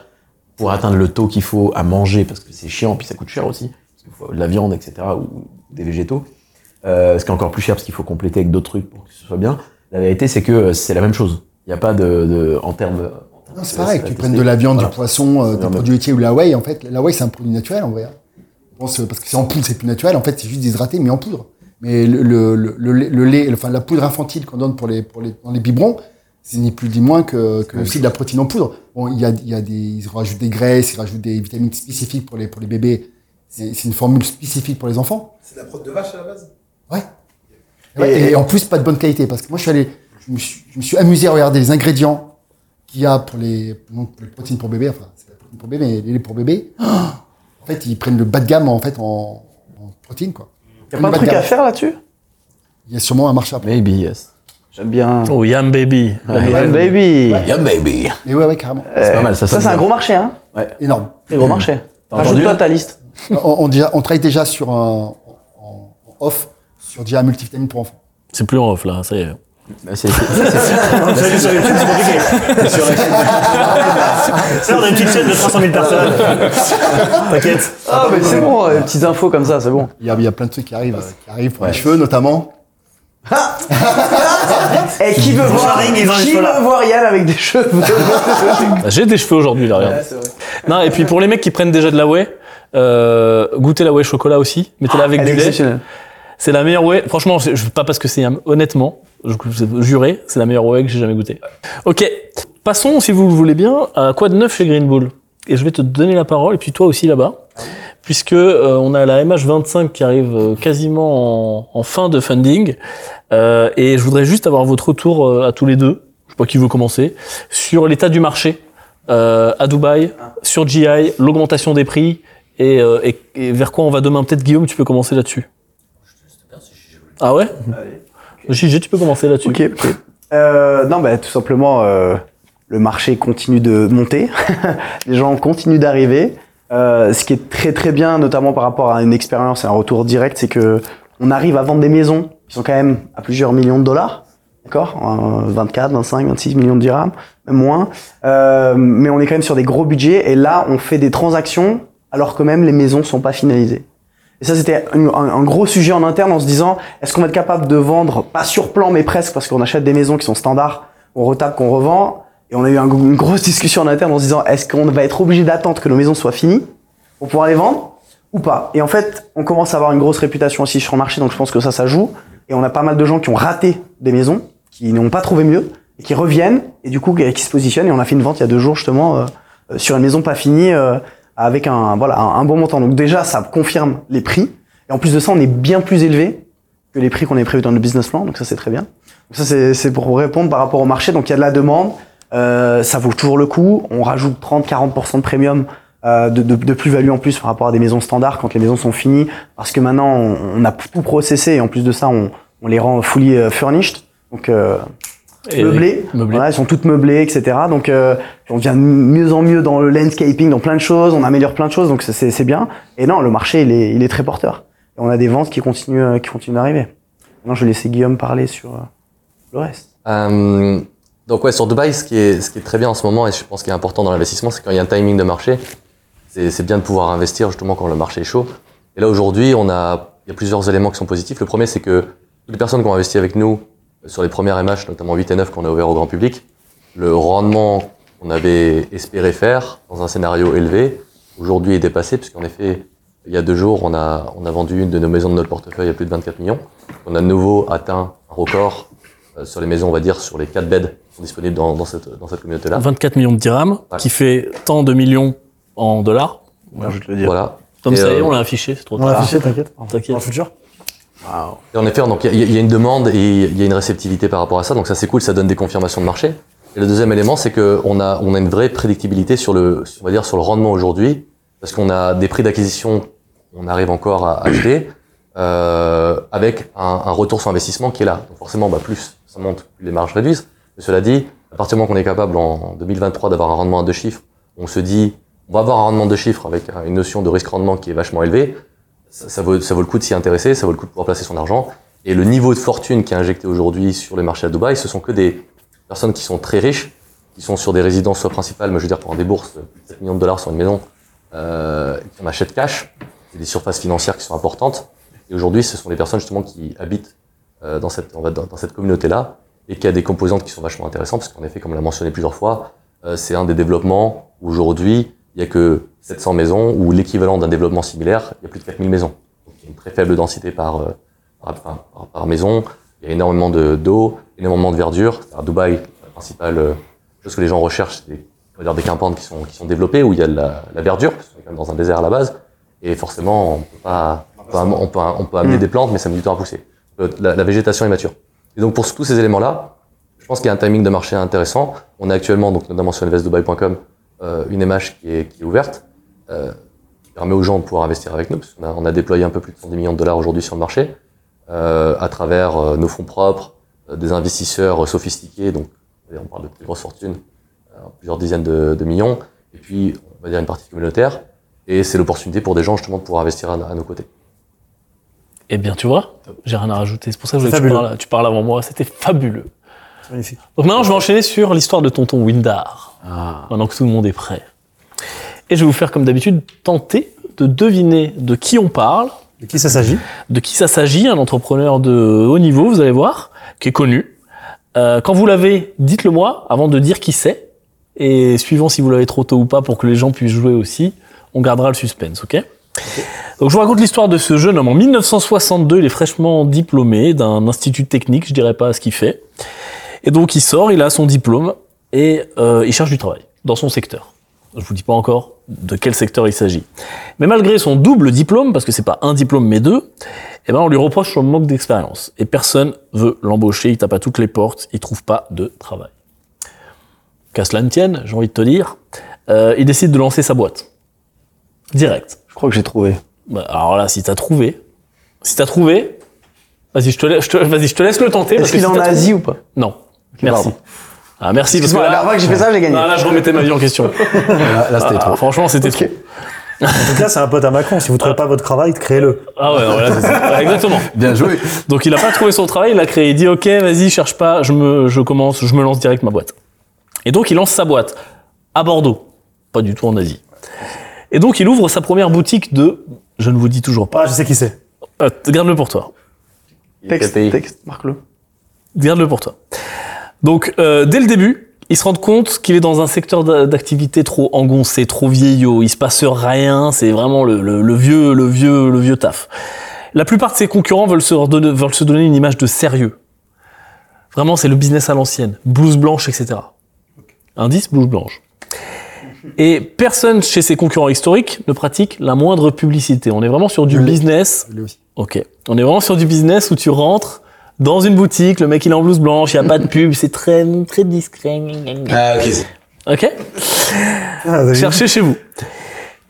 pour atteindre le taux qu'il faut à manger parce que c'est chiant puis ça coûte cher aussi, parce qu'il faut de la viande etc ou des végétaux. Euh, ce qui est encore plus cher parce qu'il faut compléter avec d'autres trucs pour que ce soit bien. La vérité c'est que euh, c'est la même chose. Il n'y a pas de, de en termes Non, c'est pareil, que tu prennes de la viande, Voilà. du poisson, euh, des produits laitiers ou la whey, en fait, la whey c'est un produit naturel en vrai. hein. Je pense, euh, parce que c'est en poudre, c'est plus naturel, en fait c'est juste déshydraté mais en poudre. Mais le, le, le, le lait- le lait, enfin la poudre infantile qu'on donne pour les, pour les, dans les biberons, c'est ni plus ni moins que, que aussi de la protéine en poudre. Bon, il y a, il y a des, ils rajoutent des graisses, ils rajoutent des vitamines spécifiques pour les, pour les bébés. C'est c'est une formule spécifique pour les enfants. C'est la prod de vache à la base? Ouais. Ouais, et, en plus, pas de bonne qualité. Parce que moi, je suis allé, je me suis, je me suis amusé à regarder les ingrédients qu'il y a pour les, non, pour les protéines pour bébé. Enfin, c'est la protéine pour bébé, mais les pour bébé. *gasps* En fait, ils prennent le bas de gamme, en fait, en, en protéines, quoi. Y a pas un truc à faire là-dessus? Il y a sûrement un marché après. Maybe yes. J'aime bien. Oh, Yam Baby. Ouais, baby. Yeah baby. Mais ouais, ouais, carrément. C'est pas mal ça. Ça, c'est un gros marché, hein. Énorme. Très gros marché. T'as entendu, Rajoute-toi à ta liste. on, on, déjà- on travaille déjà sur un, en, en off, sur déjà un multivitamine pour enfants. C'est plus en off là, ça y est. Bah, c'est- *laughs* c'est- c'est- sur YouTube, c'est compliqué. Ça, on a une petite chaîne de 300 000 personnes. T'inquiète. Ah, mais c'est bon, les petites infos comme ça, c'est bon. Il y a, il y a plein de trucs qui arrivent, euh, qui arrivent pour les cheveux, notamment. *laughs* Et qui veut voir, qui veut voir Yann avec des cheveux? Bah, J'ai des cheveux aujourd'hui là, regarde. Non, et puis pour les mecs qui prennent déjà de la whey, euh, goûtez la whey chocolat aussi. Mettez-la avec Elle est du lait. C'est la meilleure whey. Franchement, je, pas parce que c'est. Honnêtement, je, je juré, c'est la meilleure whey que j'ai jamais goûtée. Ok, passons, si vous le voulez bien, à quoi de neuf chez Green Bull. Et je vais te donner la parole, et puis toi aussi là-bas, puisque euh, on a la MH25 qui arrive euh, quasiment en, en fin de funding, Euh, et je voudrais juste avoir votre retour euh, à tous les deux. Je sais pas qui veut commencer sur l'état du marché euh, à Dubaï, sur GI, l'augmentation des prix. Et, euh, et- et vers quoi on va demain Peut-être Guillaume, tu peux commencer là-dessus. Ah ouais tu peux commencer là-dessus. Ok, ok. Euh, non, bah, tout simplement, euh, le marché continue de monter. *laughs* Les gens continuent d'arriver. Euh, ce qui est très très bien, notamment par rapport à une expérience et un retour direct, c'est que on arrive à vendre des maisons qui sont quand même à plusieurs millions de dollars. D'accord? Euh, 24, 25, 26 millions de dirhams, même moins. Euh, mais on est quand même sur des gros budgets. Et là, on fait des transactions alors que même les maisons sont pas finalisées. Et ça, c'était un, gros sujet en interne en se disant, est-ce qu'on va être capable de vendre, pas sur plan, mais presque, parce qu'on achète des maisons qui sont standards, on retape, qu'on revend. Et on a eu un- une grosse discussion en interne en se disant, est-ce qu'on va être obligé d'attendre que nos maisons soient finies pour pouvoir les vendre ou pas? Et en fait, on commence à avoir une grosse réputation aussi sur le marché, donc je pense que ça, ça joue. Et on a pas mal de gens qui ont raté des maisons, qui n'ont pas trouvé mieux, et qui reviennent, et du coup, qui se positionnent. Et on a fait une vente il y a deux jours, justement, euh, euh, sur une maison pas finie, euh, avec un, voilà, un, bon montant. Donc déjà, ça confirme les prix. Et en plus de ça, on est bien plus élevé que les prix qu'on avait prévus dans le business plan. Donc ça, c'est très bien. Donc ça, c'est pour répondre par rapport au marché. Donc il y a de la demande. Euh, ça vaut toujours le coup. On rajoute 30-40% de premium euh, de, de, de plus-value en plus par rapport à des maisons standards quand les maisons sont finies. Parce que maintenant, on, on a tout processé et en plus de ça, on, on les rend fully euh, furnished. Donc euh, meublées. meublées. Voilà, elles sont toutes meublées, etc. Donc euh, on devient de mieux en mieux dans le landscaping, dans plein de choses. On améliore plein de choses, donc c'est- c'est c'est bien. Et non, le marché, il est, il est très porteur. Et on a des ventes qui continuent, euh, qui continuent d'arriver. Maintenant, je vais laisser Guillaume parler sur euh, le reste. Euh, donc ouais, sur Dubaï, ce qui, est, ce qui est très bien en ce moment, et je pense qu'il est important dans l'investissement, c'est quand il y a un timing de marché, c'est c'est bien de pouvoir investir justement quand le marché est chaud. Et là aujourd'hui, on a, il y a plusieurs éléments qui sont positifs. Le premier, c'est que toutes les personnes qui ont investi avec nous sur les premières MH, notamment 8 et 9 qu'on a ouvert au grand public, le rendement qu'on avait espéré faire dans un scénario élevé, aujourd'hui est dépassé, puisqu'en effet, il y a deux jours, on a, on a vendu une de nos maisons de notre portefeuille à plus de 24 millions. On a de nouveau atteint un record euh, sur les maisons, on va dire, sur les 4 beds qui sont disponibles dans, dans cette, dans cette communauté-là. 24 millions de dirhams, Ouais. qui fait tant de millions en dollars. je te le dire. Voilà. Comme Et, ça, y est, euh, on l'a affiché, c'est trop On l'a tard. affiché, t'inquiète. T'inquiète. Dans le futur. Et en effet, donc il y, y a une demande et il y a une réceptivité par rapport à ça, donc ça c'est cool, ça donne des confirmations de marché. Et le deuxième élément, c'est que on a on a une vraie prédictibilité sur le on va dire sur le rendement aujourd'hui, parce qu'on a des prix d'acquisition, on arrive encore à acheter euh, avec un, un retour sur investissement qui est là. Donc forcément, bah, plus ça monte, plus les marges réduisent. Mais cela dit, à partir du moment qu'on est capable en 2023 d'avoir un rendement à deux chiffres, on se dit on va avoir un rendement de chiffres avec une notion de risque-rendement qui est vachement élevé. Ça, ça vaut, ça vaut le coup de s'y intéresser, ça vaut le coup de pouvoir placer son argent. Et le niveau de fortune qui est injecté aujourd'hui sur les marchés à Dubaï, ce sont que des personnes qui sont très riches, qui sont sur des résidences soit principales, mais je veux dire pour des bourses, plus de 7 millions de dollars sur une maison, euh, qui en achètent cash, et des surfaces financières qui sont importantes. Et aujourd'hui, ce sont des personnes justement qui habitent euh, dans cette, dans, cette communauté-là et qui a des composantes qui sont vachement intéressantes, parce qu'en effet, comme on l'a mentionné plusieurs fois, euh, c'est un des développements où aujourd'hui, il y a que 700 maisons, ou l'équivalent d'un développement similaire, il y a plus de 4000 maisons. Donc il y a une très faible densité par, euh, par, par- par maison, il y a énormément de- d'eau, énormément de verdure. À Dubaï, la principale euh, chose que les gens recherchent, c'est des, des campantes qui sont, qui sont développées, où il y a de la, la verdure, parce qu'on est quand même dans un désert à la base, et forcément, on peut pas, on peut, on peut, on peut amener des plantes, mais ça met du temps à pousser. Euh, La, la végétation est mature. Et donc pour tous ces éléments-là, je pense qu'il y a un timing de marché intéressant. On a actuellement, donc notamment sur investdubai.com, euh, une MH qui est, qui est ouverte, euh, qui permet aux gens de pouvoir investir avec nous, parce qu'on a, on a déployé un peu plus de 110 millions de dollars aujourd'hui sur le marché, euh, à travers euh, nos fonds propres, euh, des investisseurs euh, sophistiqués, donc on parle de très grosses fortunes, euh, plusieurs dizaines de, de millions, et puis on va dire une partie communautaire, et c'est l'opportunité pour des gens justement de pouvoir investir à, à nos côtés. Eh bien, tu vois, j'ai rien à rajouter. C'est pour ça que je tu parles, tu parles avant moi. C'était fabuleux. C'est magnifique. Donc maintenant, je vais enchaîner sur l'histoire de tonton Windar. Ah. Maintenant que tout le monde est prêt. Et je vais vous faire, comme d'habitude, tenter de deviner de qui on parle, De qui ça s'agit? De qui ça s'agit, un entrepreneur de haut niveau, vous allez voir, qui est connu. Euh, quand vous l'avez, dites-le moi avant de dire qui c'est. Et suivant si vous l'avez trop tôt ou pas pour que les gens puissent jouer aussi, on gardera le suspense, ok? Donc je vous raconte l'histoire de ce jeune homme. En 1962, il est fraîchement diplômé d'un institut technique, je dirais pas ce qu'il fait. Et donc il sort, il a son diplôme et euh, il cherche du travail dans son secteur. Je vous dis pas encore de quel secteur il s'agit. Mais malgré son double diplôme, parce que c'est pas un diplôme mais deux, eh ben on lui reproche son manque d'expérience. Et personne veut l'embaucher, il tape à toutes les portes, il trouve pas de travail. Qu'à cela ne tienne, j'ai envie de te dire, euh, il décide de lancer sa boîte. Direct. Je crois que j'ai trouvé. Bah, alors là, si t'as trouvé, si t'as trouvé, vas-y, je te, laisse- je te- vas-y, je te laisse le tenter. parce Est-ce qu'il est en Asie ou pas? Non. Merci. pardon. Ah, merci parce que la là, dernière fois que j'ai fait ça, j'ai gagné. Ah, là, je remettais ma vie en question. Là, là, c'était Ah, trop. franchement, c'était trop. Donc là, c'est un pote à Macron. Si vous trouvez pas votre travail, créez-le. Ah ouais, non, là, c'est Exactement. *laughs* Bien joué. Donc il a pas trouvé son travail, il a créé, il dit ok, vas-y, cherche pas, je me, je commence, je me lance direct ma boîte. Et donc il lance sa boîte à Bordeaux, pas du tout en Asie. Et donc il ouvre sa première boutique de, je ne vous dis toujours pas, Ah, je sais qui c'est. Euh, garde-le pour toi, Texte, texte, marque-le. garde-le pour toi. Donc euh, dès le début, il se rend compte qu'il est dans un secteur d'a- d'activité trop engoncé, trop vieillot, il se passe rien, c'est vraiment le, le- le vieux, le vieux, le vieux taf. La plupart de ses concurrents veulent se, redonner- veulent se donner une image de sérieux. Vraiment, c'est le business à l'ancienne. Blouse blanche, etc. Indice, blouse blanche. Et personne chez ses concurrents historiques ne pratique la moindre publicité. On est vraiment sur du business. Lui aussi. Ok. On est vraiment sur du business où tu rentres dans une boutique, le mec il est en blouse blanche, il n'y a pas de pub, c'est très, très discret. Ah, ok. Ok Ah, Cherchez chez vous.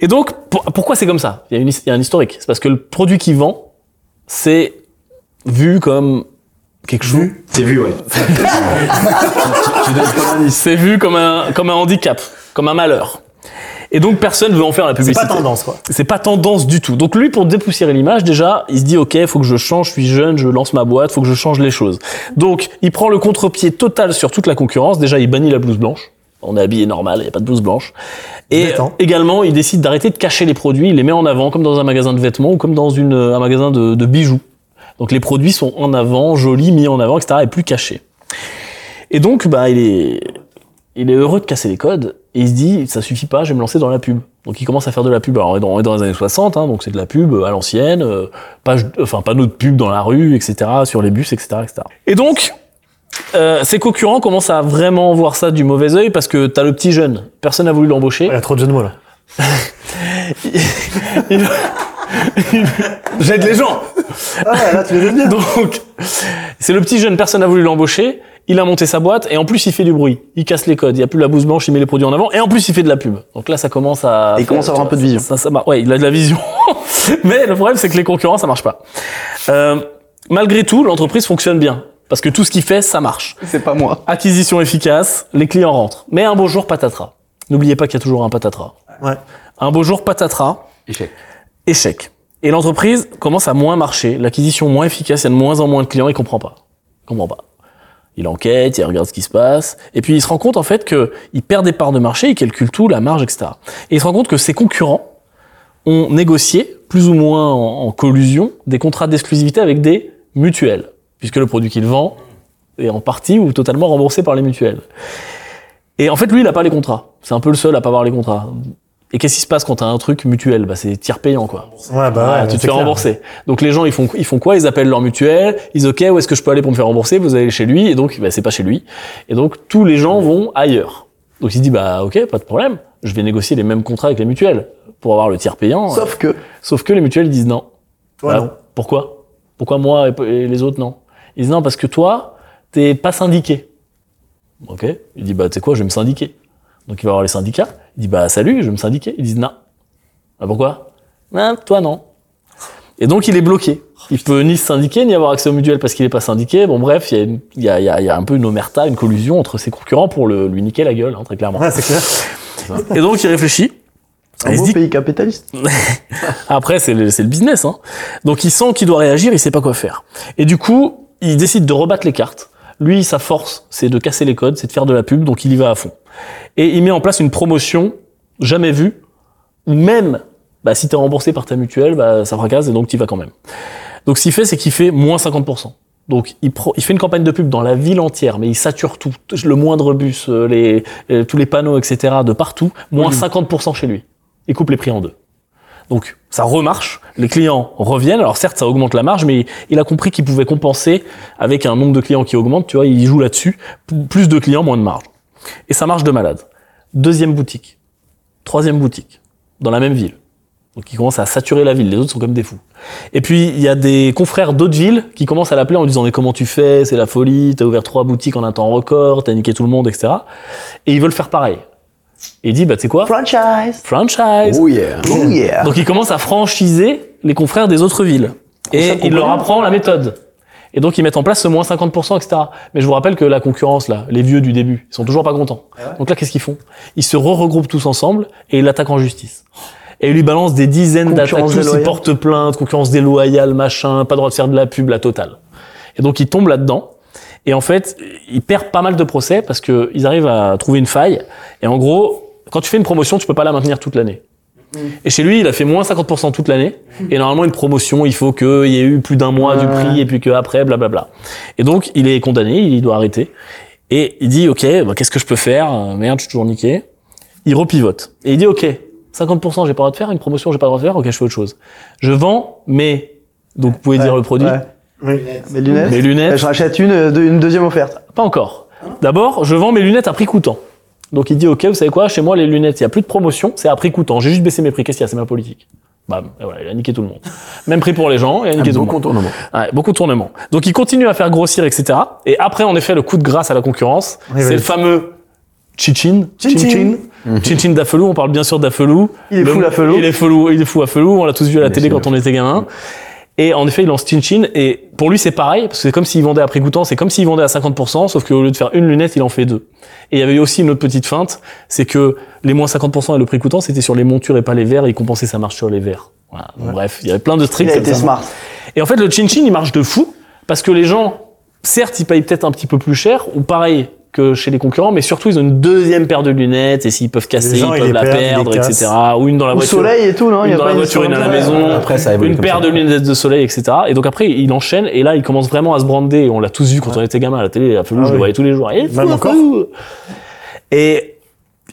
Et donc, pour- pourquoi c'est comme ça? Il y, a une il y a un historique. C'est parce que le produit qu'il vend, c'est vu comme quelque chose. C'est vu, ouais. *laughs* C'est vu comme un, comme un handicap, comme un malheur. Et donc personne veut en faire la C'est publicité. pas tendance, quoi. C'est pas tendance du tout. Donc lui, pour dépoussiérer l'image, déjà, il se dit ok, faut que je change. Je suis jeune, je lance ma boîte, faut que je change les choses. Donc il prend le contre-pied total sur toute la concurrence. Déjà, il bannit la blouse blanche. On est habillé normal, il y a pas de blouse blanche. Et Détend. également, il décide d'arrêter de cacher les produits. Il les met en avant, comme dans un magasin de vêtements ou comme dans une, un magasin de, de bijoux. Donc les produits sont en avant, jolis, mis en avant, etc. et plus cachés. Et donc, bah, il est, il est heureux de casser les codes et il se dit ça suffit pas, je vais me lancer dans la pub. Donc il commence à faire de la pub. Alors on est dans, on est dans les années 60, hein, donc c'est de la pub à l'ancienne, euh, page, enfin panneaux de pub dans la rue, etc. sur les bus, etc., etc. Et donc euh, ses concurrents commencent à vraiment voir ça du mauvais œil parce que t'as le petit jeune, personne n'a voulu l'embaucher. Il y a trop de jeux de mots, là. *laughs* Il- J'aide les gens. Ah, là, tu les aides bien. Donc, c'est le petit jeune, personne n'a voulu l'embaucher. Il a monté sa boîte et en plus il fait du bruit. Il casse les codes. Il y a plus la blouse blanche, il met les produits en avant et en plus il fait de la pub. Donc là, ça commence à. Et il commence à avoir un peu de vision. Ça, ça mar- ouais, il a de la vision. *laughs* Mais le problème, c'est que les concurrents, ça marche pas. Euh, malgré tout, l'entreprise fonctionne bien parce que tout ce qu'il fait, ça marche. C'est pas moi. Acquisition efficace, les clients rentrent. Mais un beau jour, patatras. N'oubliez pas qu'il y a toujours un patatras. Ouais. Un beau jour, patatras Échec. échec. Et l'entreprise commence à moins marcher, l'acquisition moins efficace, il y a de moins en moins de clients, il comprend pas. Il comprend pas. Il enquête, il regarde ce qui se passe, et puis il se rend compte en fait que il perd des parts de marché, il calcule tout, la marge, etc. Et il se rend compte que ses concurrents ont négocié, plus ou moins en, collusion, des contrats d'exclusivité avec des mutuelles, puisque le produit qu'il vend est en partie ou totalement remboursé par les mutuelles. Et en fait, lui, il a pas les contrats. C'est un peu le seul à pas avoir les contrats. Et qu'est-ce qui se passe quand t'as un truc mutuel? Bah, c'est tiers payant, quoi. Ouais, bah Ouais, ouais, tu te fais clair. rembourser. Donc les gens, ils font, ils font quoi? Ils appellent leur mutuelle, ils disent OK, où est-ce que je peux aller pour me faire rembourser? Vous allez chez lui, et donc bah, c'est pas chez lui. Et donc tous les gens vont ailleurs. Donc il se dit bah OK, pas de problème, je vais négocier les mêmes contrats avec les mutuelles pour avoir le tiers payant. Sauf que. Sauf que les mutuelles disent non. Toi, Bah, non. Pourquoi? Pourquoi moi et, et les autres non? Ils disent non parce que toi, t'es pas syndiqué. Ok. Il dit bah tu sais quoi, je vais me syndiquer. Donc il va voir les syndicats. Il dit bah salut, je vais me syndiquer. Ils disent non. Ah pourquoi? Non, toi non. Et donc il est bloqué. Il peut ni se syndiquer ni avoir accès au mutuel parce qu'il est pas syndiqué. Bon bref, il y a, une- il y, a, il y, a, il y a un peu une omerta, une collusion entre ses concurrents pour le, lui niquer la gueule, hein, très clairement. Ouais, c'est clair. Et donc il réfléchit. Un Et il se beau dit pays capitaliste. *laughs* après, c'est le, c'est le business. Hein. Donc, il sent qu'il doit réagir, il sait pas quoi faire. Et du coup, il décide de rebattre les cartes. Lui, sa force, c'est de casser les codes, c'est de faire de la pub, donc il y va à fond. Et il met en place une promotion jamais vue, où même, bah, si t'es remboursé par ta mutuelle, bah, ça fracasse et donc tu vas quand même. Donc, ce qu'il fait, c'est qu'il fait moins 50%. Donc, il, pro- il fait une campagne de pub dans la ville entière, mais il sature tout, le moindre bus, euh, les, euh, tous les panneaux, etc., de partout, moins 50% chez lui. Il coupe les prix en deux. Donc ça remarche, les clients reviennent. Alors certes, ça augmente la marge, mais il a compris qu'il pouvait compenser avec un nombre de clients qui augmente. Tu vois, il joue là-dessus. Plus de clients, moins de marge. Et ça marche de malade. Deuxième boutique, troisième boutique, dans la même ville. Donc il commence à saturer la ville. Les autres sont comme des fous. Et puis il y a des confrères d'autres villes qui commencent à l'appeler en disant mais comment tu fais? C'est la folie. T'as ouvert trois boutiques en un temps record. T'as niqué tout le monde, etc. Et ils veulent faire pareil. Et il dit bah tu sais quoi Franchise. Franchise. Oh yeah. Oh yeah. Donc il commence à franchiser les confrères des autres villes. Et il leur apprend la méthode. Et donc ils mettent en place ce moins 50%, etc. Mais je vous rappelle que la concurrence, là, les vieux du début, ils sont toujours pas contents. Donc là, qu'est-ce qu'ils font? Ils se re-regroupent tous ensemble et ils l'attaquent en justice. Et ils lui balancent des dizaines d'attaques, Concurrence tous ils déloyale. portent plainte, concurrence déloyale, machin, pas droit de faire de la pub, la totale. Et donc ils tombent là-dedans. Et en fait, ils perdent pas mal de procès parce que ils arrivent à trouver une faille. Et en gros, quand tu fais une promotion, tu peux pas la maintenir toute l'année. Et chez lui, il a fait moins 50% toute l'année. Et normalement, une promotion, il faut qu'il y ait eu plus d'un mois du prix et puis qu'après, blablabla. Et donc, il est condamné, il doit arrêter. Et il dit, OK, bah, qu'est-ce que je peux faire? Merde, je suis toujours niqué. Il repivote. Et il dit, OK, 50%, j'ai pas le droit de faire. Une promotion, j'ai pas le droit de faire. OK, je fais autre chose. Je vends mes... Donc, vous pouvez dire le produit. Ouais. Mes lunettes. Mes lunettes. Je rachète une, une deuxième offerte. Pas encore. D'abord, je vends mes lunettes à prix coûtant. Donc il dit, ok, vous savez quoi, chez moi les lunettes, il y a plus de promotion, c'est à prix coûtant. J'ai juste baissé mes prix. Qu'est-ce qu'il y a? C'est ma politique. Bam, et voilà, il a niqué tout le monde. Même prix pour les gens, il a niqué Un tout le monde. contournement. Ouais, beaucoup de tournements. Donc il continue à faire grossir, etc. Et après, en effet, le coup de grâce à la concurrence, Oui, c'est oui. le fameux Chinchin. Chinchin. Chinchin d'Afelou, on parle bien sûr d'Afelou. Il est Le- fou, l'Afelou. Il est fou, il est fou Afelou, on l'a tous vu à la Bien télé sûr. quand on était gamin. Et en effet, il lance Chinchin. Et pour lui, c'est pareil, parce que c'est comme s'il vendait à prix coûtant, c'est comme s'il vendait à 50%, sauf qu'au lieu de faire une lunette, il en fait deux. Et il y avait aussi une autre petite feinte, c'est que les moins 50% et le prix coûtant, c'était sur les montures et pas les verres, et il compensait sa marge sur les verres. Voilà. Donc, Bref, il y avait plein de tricks Il a comme été ça. smart. Et en fait, le chin-chin, il marche de fou, parce que les gens, certes, ils payent peut-être un petit peu plus cher, ou pareil que chez les concurrents, mais surtout, ils ont une deuxième paire de lunettes, et s'ils peuvent casser, gens, ils ils peuvent les la perdent, ils perdre, etc. Ou une dans la Au voiture. soleil et tout, non Il y Une a dans pas la une voiture, une à la maison. Après, ça évolue Une paire ça. de lunettes de soleil, etc. Et donc après, il enchaîne, et là, il commence vraiment à se brander, on l'a tous vu quand on était gamin à la télé, à Felou, Ah je le oui. voyais tous les jours. Et Même encore Et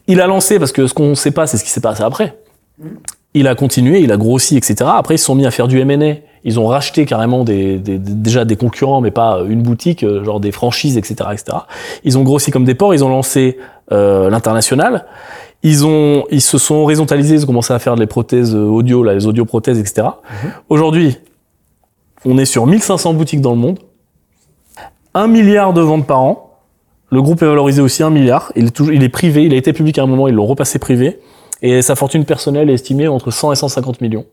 il a lancé, parce que ce qu'on sait pas, c'est ce qui s'est passé après. Il a continué, il a grossi, etc. Après, ils se sont mis à faire du M&A. Ils ont racheté carrément des, des- déjà des concurrents, mais pas une boutique, euh, genre des franchises, etc., etc. Ils ont grossi comme des porcs. Ils ont lancé euh, l'international. Ils ont, ils se sont horizontalisés. Ils ont commencé à faire les prothèses euh, audio, là, les audioprothèses, etc. Aujourd'hui, on est sur 1500 boutiques dans le monde, 1 milliard de ventes par an. Le groupe est valorisé aussi 1 milliard. Il est, toujours, il est privé. Il a été public à un moment. Ils l'ont repassé privé. Et sa fortune personnelle est estimée entre 100 et 150 millions.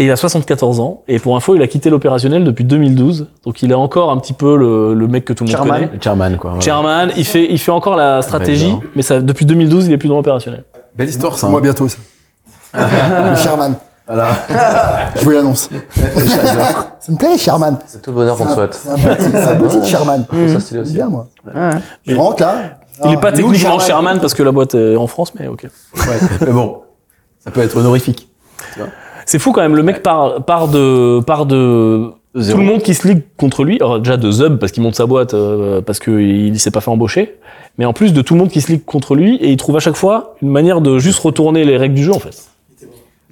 Et il a 74 ans. Et pour info, il a quitté l'opérationnel depuis 2012. Donc il est encore un petit peu le, le mec que tout le monde Chairman. connaît. Chairman, quoi. ouais. Chairman, il fait, il fait encore la stratégie, mais ça, depuis 2012, il est plus dans l'opérationnel. Belle histoire, ça. Moi hein. bientôt ça. le Sherman. Voilà. Je vous l'annonce. *laughs* Ça me plaît, Sherman. C'est tout le bonheur qu'on te souhaite. C'est un petit, Sherman. Ça, C'est aussi. bien, moi. Ouais. Je rentre là. Il est Ah, pas nous, techniquement Sherman parce que la boîte est en France, mais ok. Ouais, mais bon, ça peut être honorifique. C'est fou quand même, le mec part, part de, part de, zéro. tout le monde qui se ligue contre lui. Alors déjà de Zub parce qu'il monte sa boîte, euh, parce qu'il s'est pas fait embaucher. Mais en plus de tout le monde qui se ligue contre lui et il trouve à chaque fois une manière de juste retourner les règles du jeu en fait.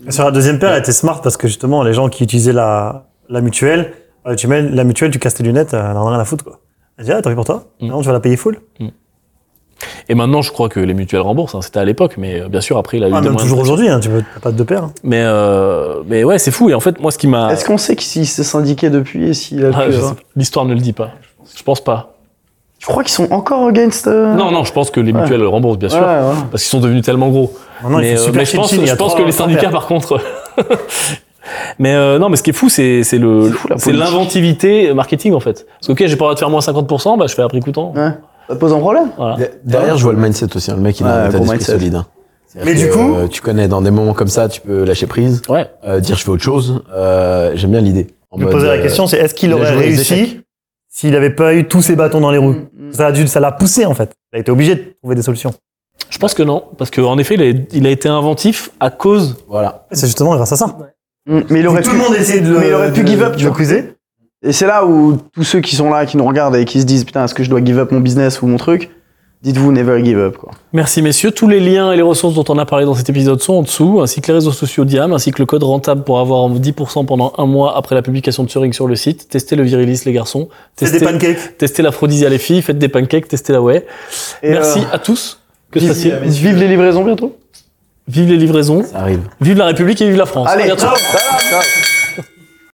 Sur la deuxième paire, elle était smart parce que justement, les gens qui utilisaient la, la mutuelle, euh, tu mets la mutuelle, tu casses tes lunettes, euh, elle en a rien à foutre, quoi. Elle dit, ah, tant pis pour toi. Mm. Non, tu vas la payer full. Et maintenant, je crois que les mutuelles remboursent. hein. C'était à l'époque, mais euh, bien sûr après il a eu Ah, même toujours aujourd'hui, hein, tu peux t'as pas de deux paires. hein. Mais euh, mais ouais, c'est fou. Et en fait, moi, ce qui m'a Est-ce qu'on sait s'il s'est syndiqué depuis et s'il a Ah, pu, je sais pas. l'histoire ne le dit pas. Je pense pas. Tu crois qu'ils sont encore against euh, Non, non, je pense que les mutuelles remboursent bien sûr, Ouais, ouais. parce qu'ils sont devenus tellement gros. Maintenant, il mais euh, super mais je pense, je pense que les syndicats, par contre. *laughs* mais euh, non, mais ce qui est fou, c'est c'est le, C'est l'inventivité marketing en fait. Parce que ok, j'ai pas le droit de faire moins 50%, bah je fais à prix coûtant. Ça te pose un problème Voilà. Derrière, je vois le mindset aussi. hein. Le mec, il a Ouais, un état d'esprit solide. hein. Mais du coup- euh, tu connais, dans des moments comme ça, tu peux lâcher prise, Ouais. euh, dire je fais autre chose. Euh, J'aime bien l'idée. Je me posais la euh, question, c'est est-ce qu'il aurait réussi s'il avait pas eu tous ses bâtons dans les roues Mm, mm. Ça a dû, ça l'a poussé en fait. Il a été obligé de trouver des solutions. Je pense que non, parce qu'en effet, il a, il a été inventif à cause. Voilà. C'est justement grâce à ça. Mm, Mais il aurait tout pu. le monde essayait de le, mais il aurait pu de- give up, de tu le vois. Et c'est là où tous ceux qui sont là, qui nous regardent et qui se disent putain, est-ce que je dois give up mon business ou mon truc Dites-vous never give up quoi. Merci messieurs. Tous les liens et les ressources dont on a parlé dans cet épisode sont en dessous, ainsi que les réseaux sociaux Diam, ainsi que le code rentable pour avoir 10% pendant un mois après la publication de Turing sur le site. Testez le virilis les garçons. C'est des Testez, pancakes. testez l'aphrodisia les filles. Faites des pancakes. Testez la way. Et, Merci euh, à tous. Que vive, ça s'y- vive les livraisons bientôt. Vive les livraisons. Ça arrive. Vive la République et vive la France. À Allez, bientôt. ciao. Ciao.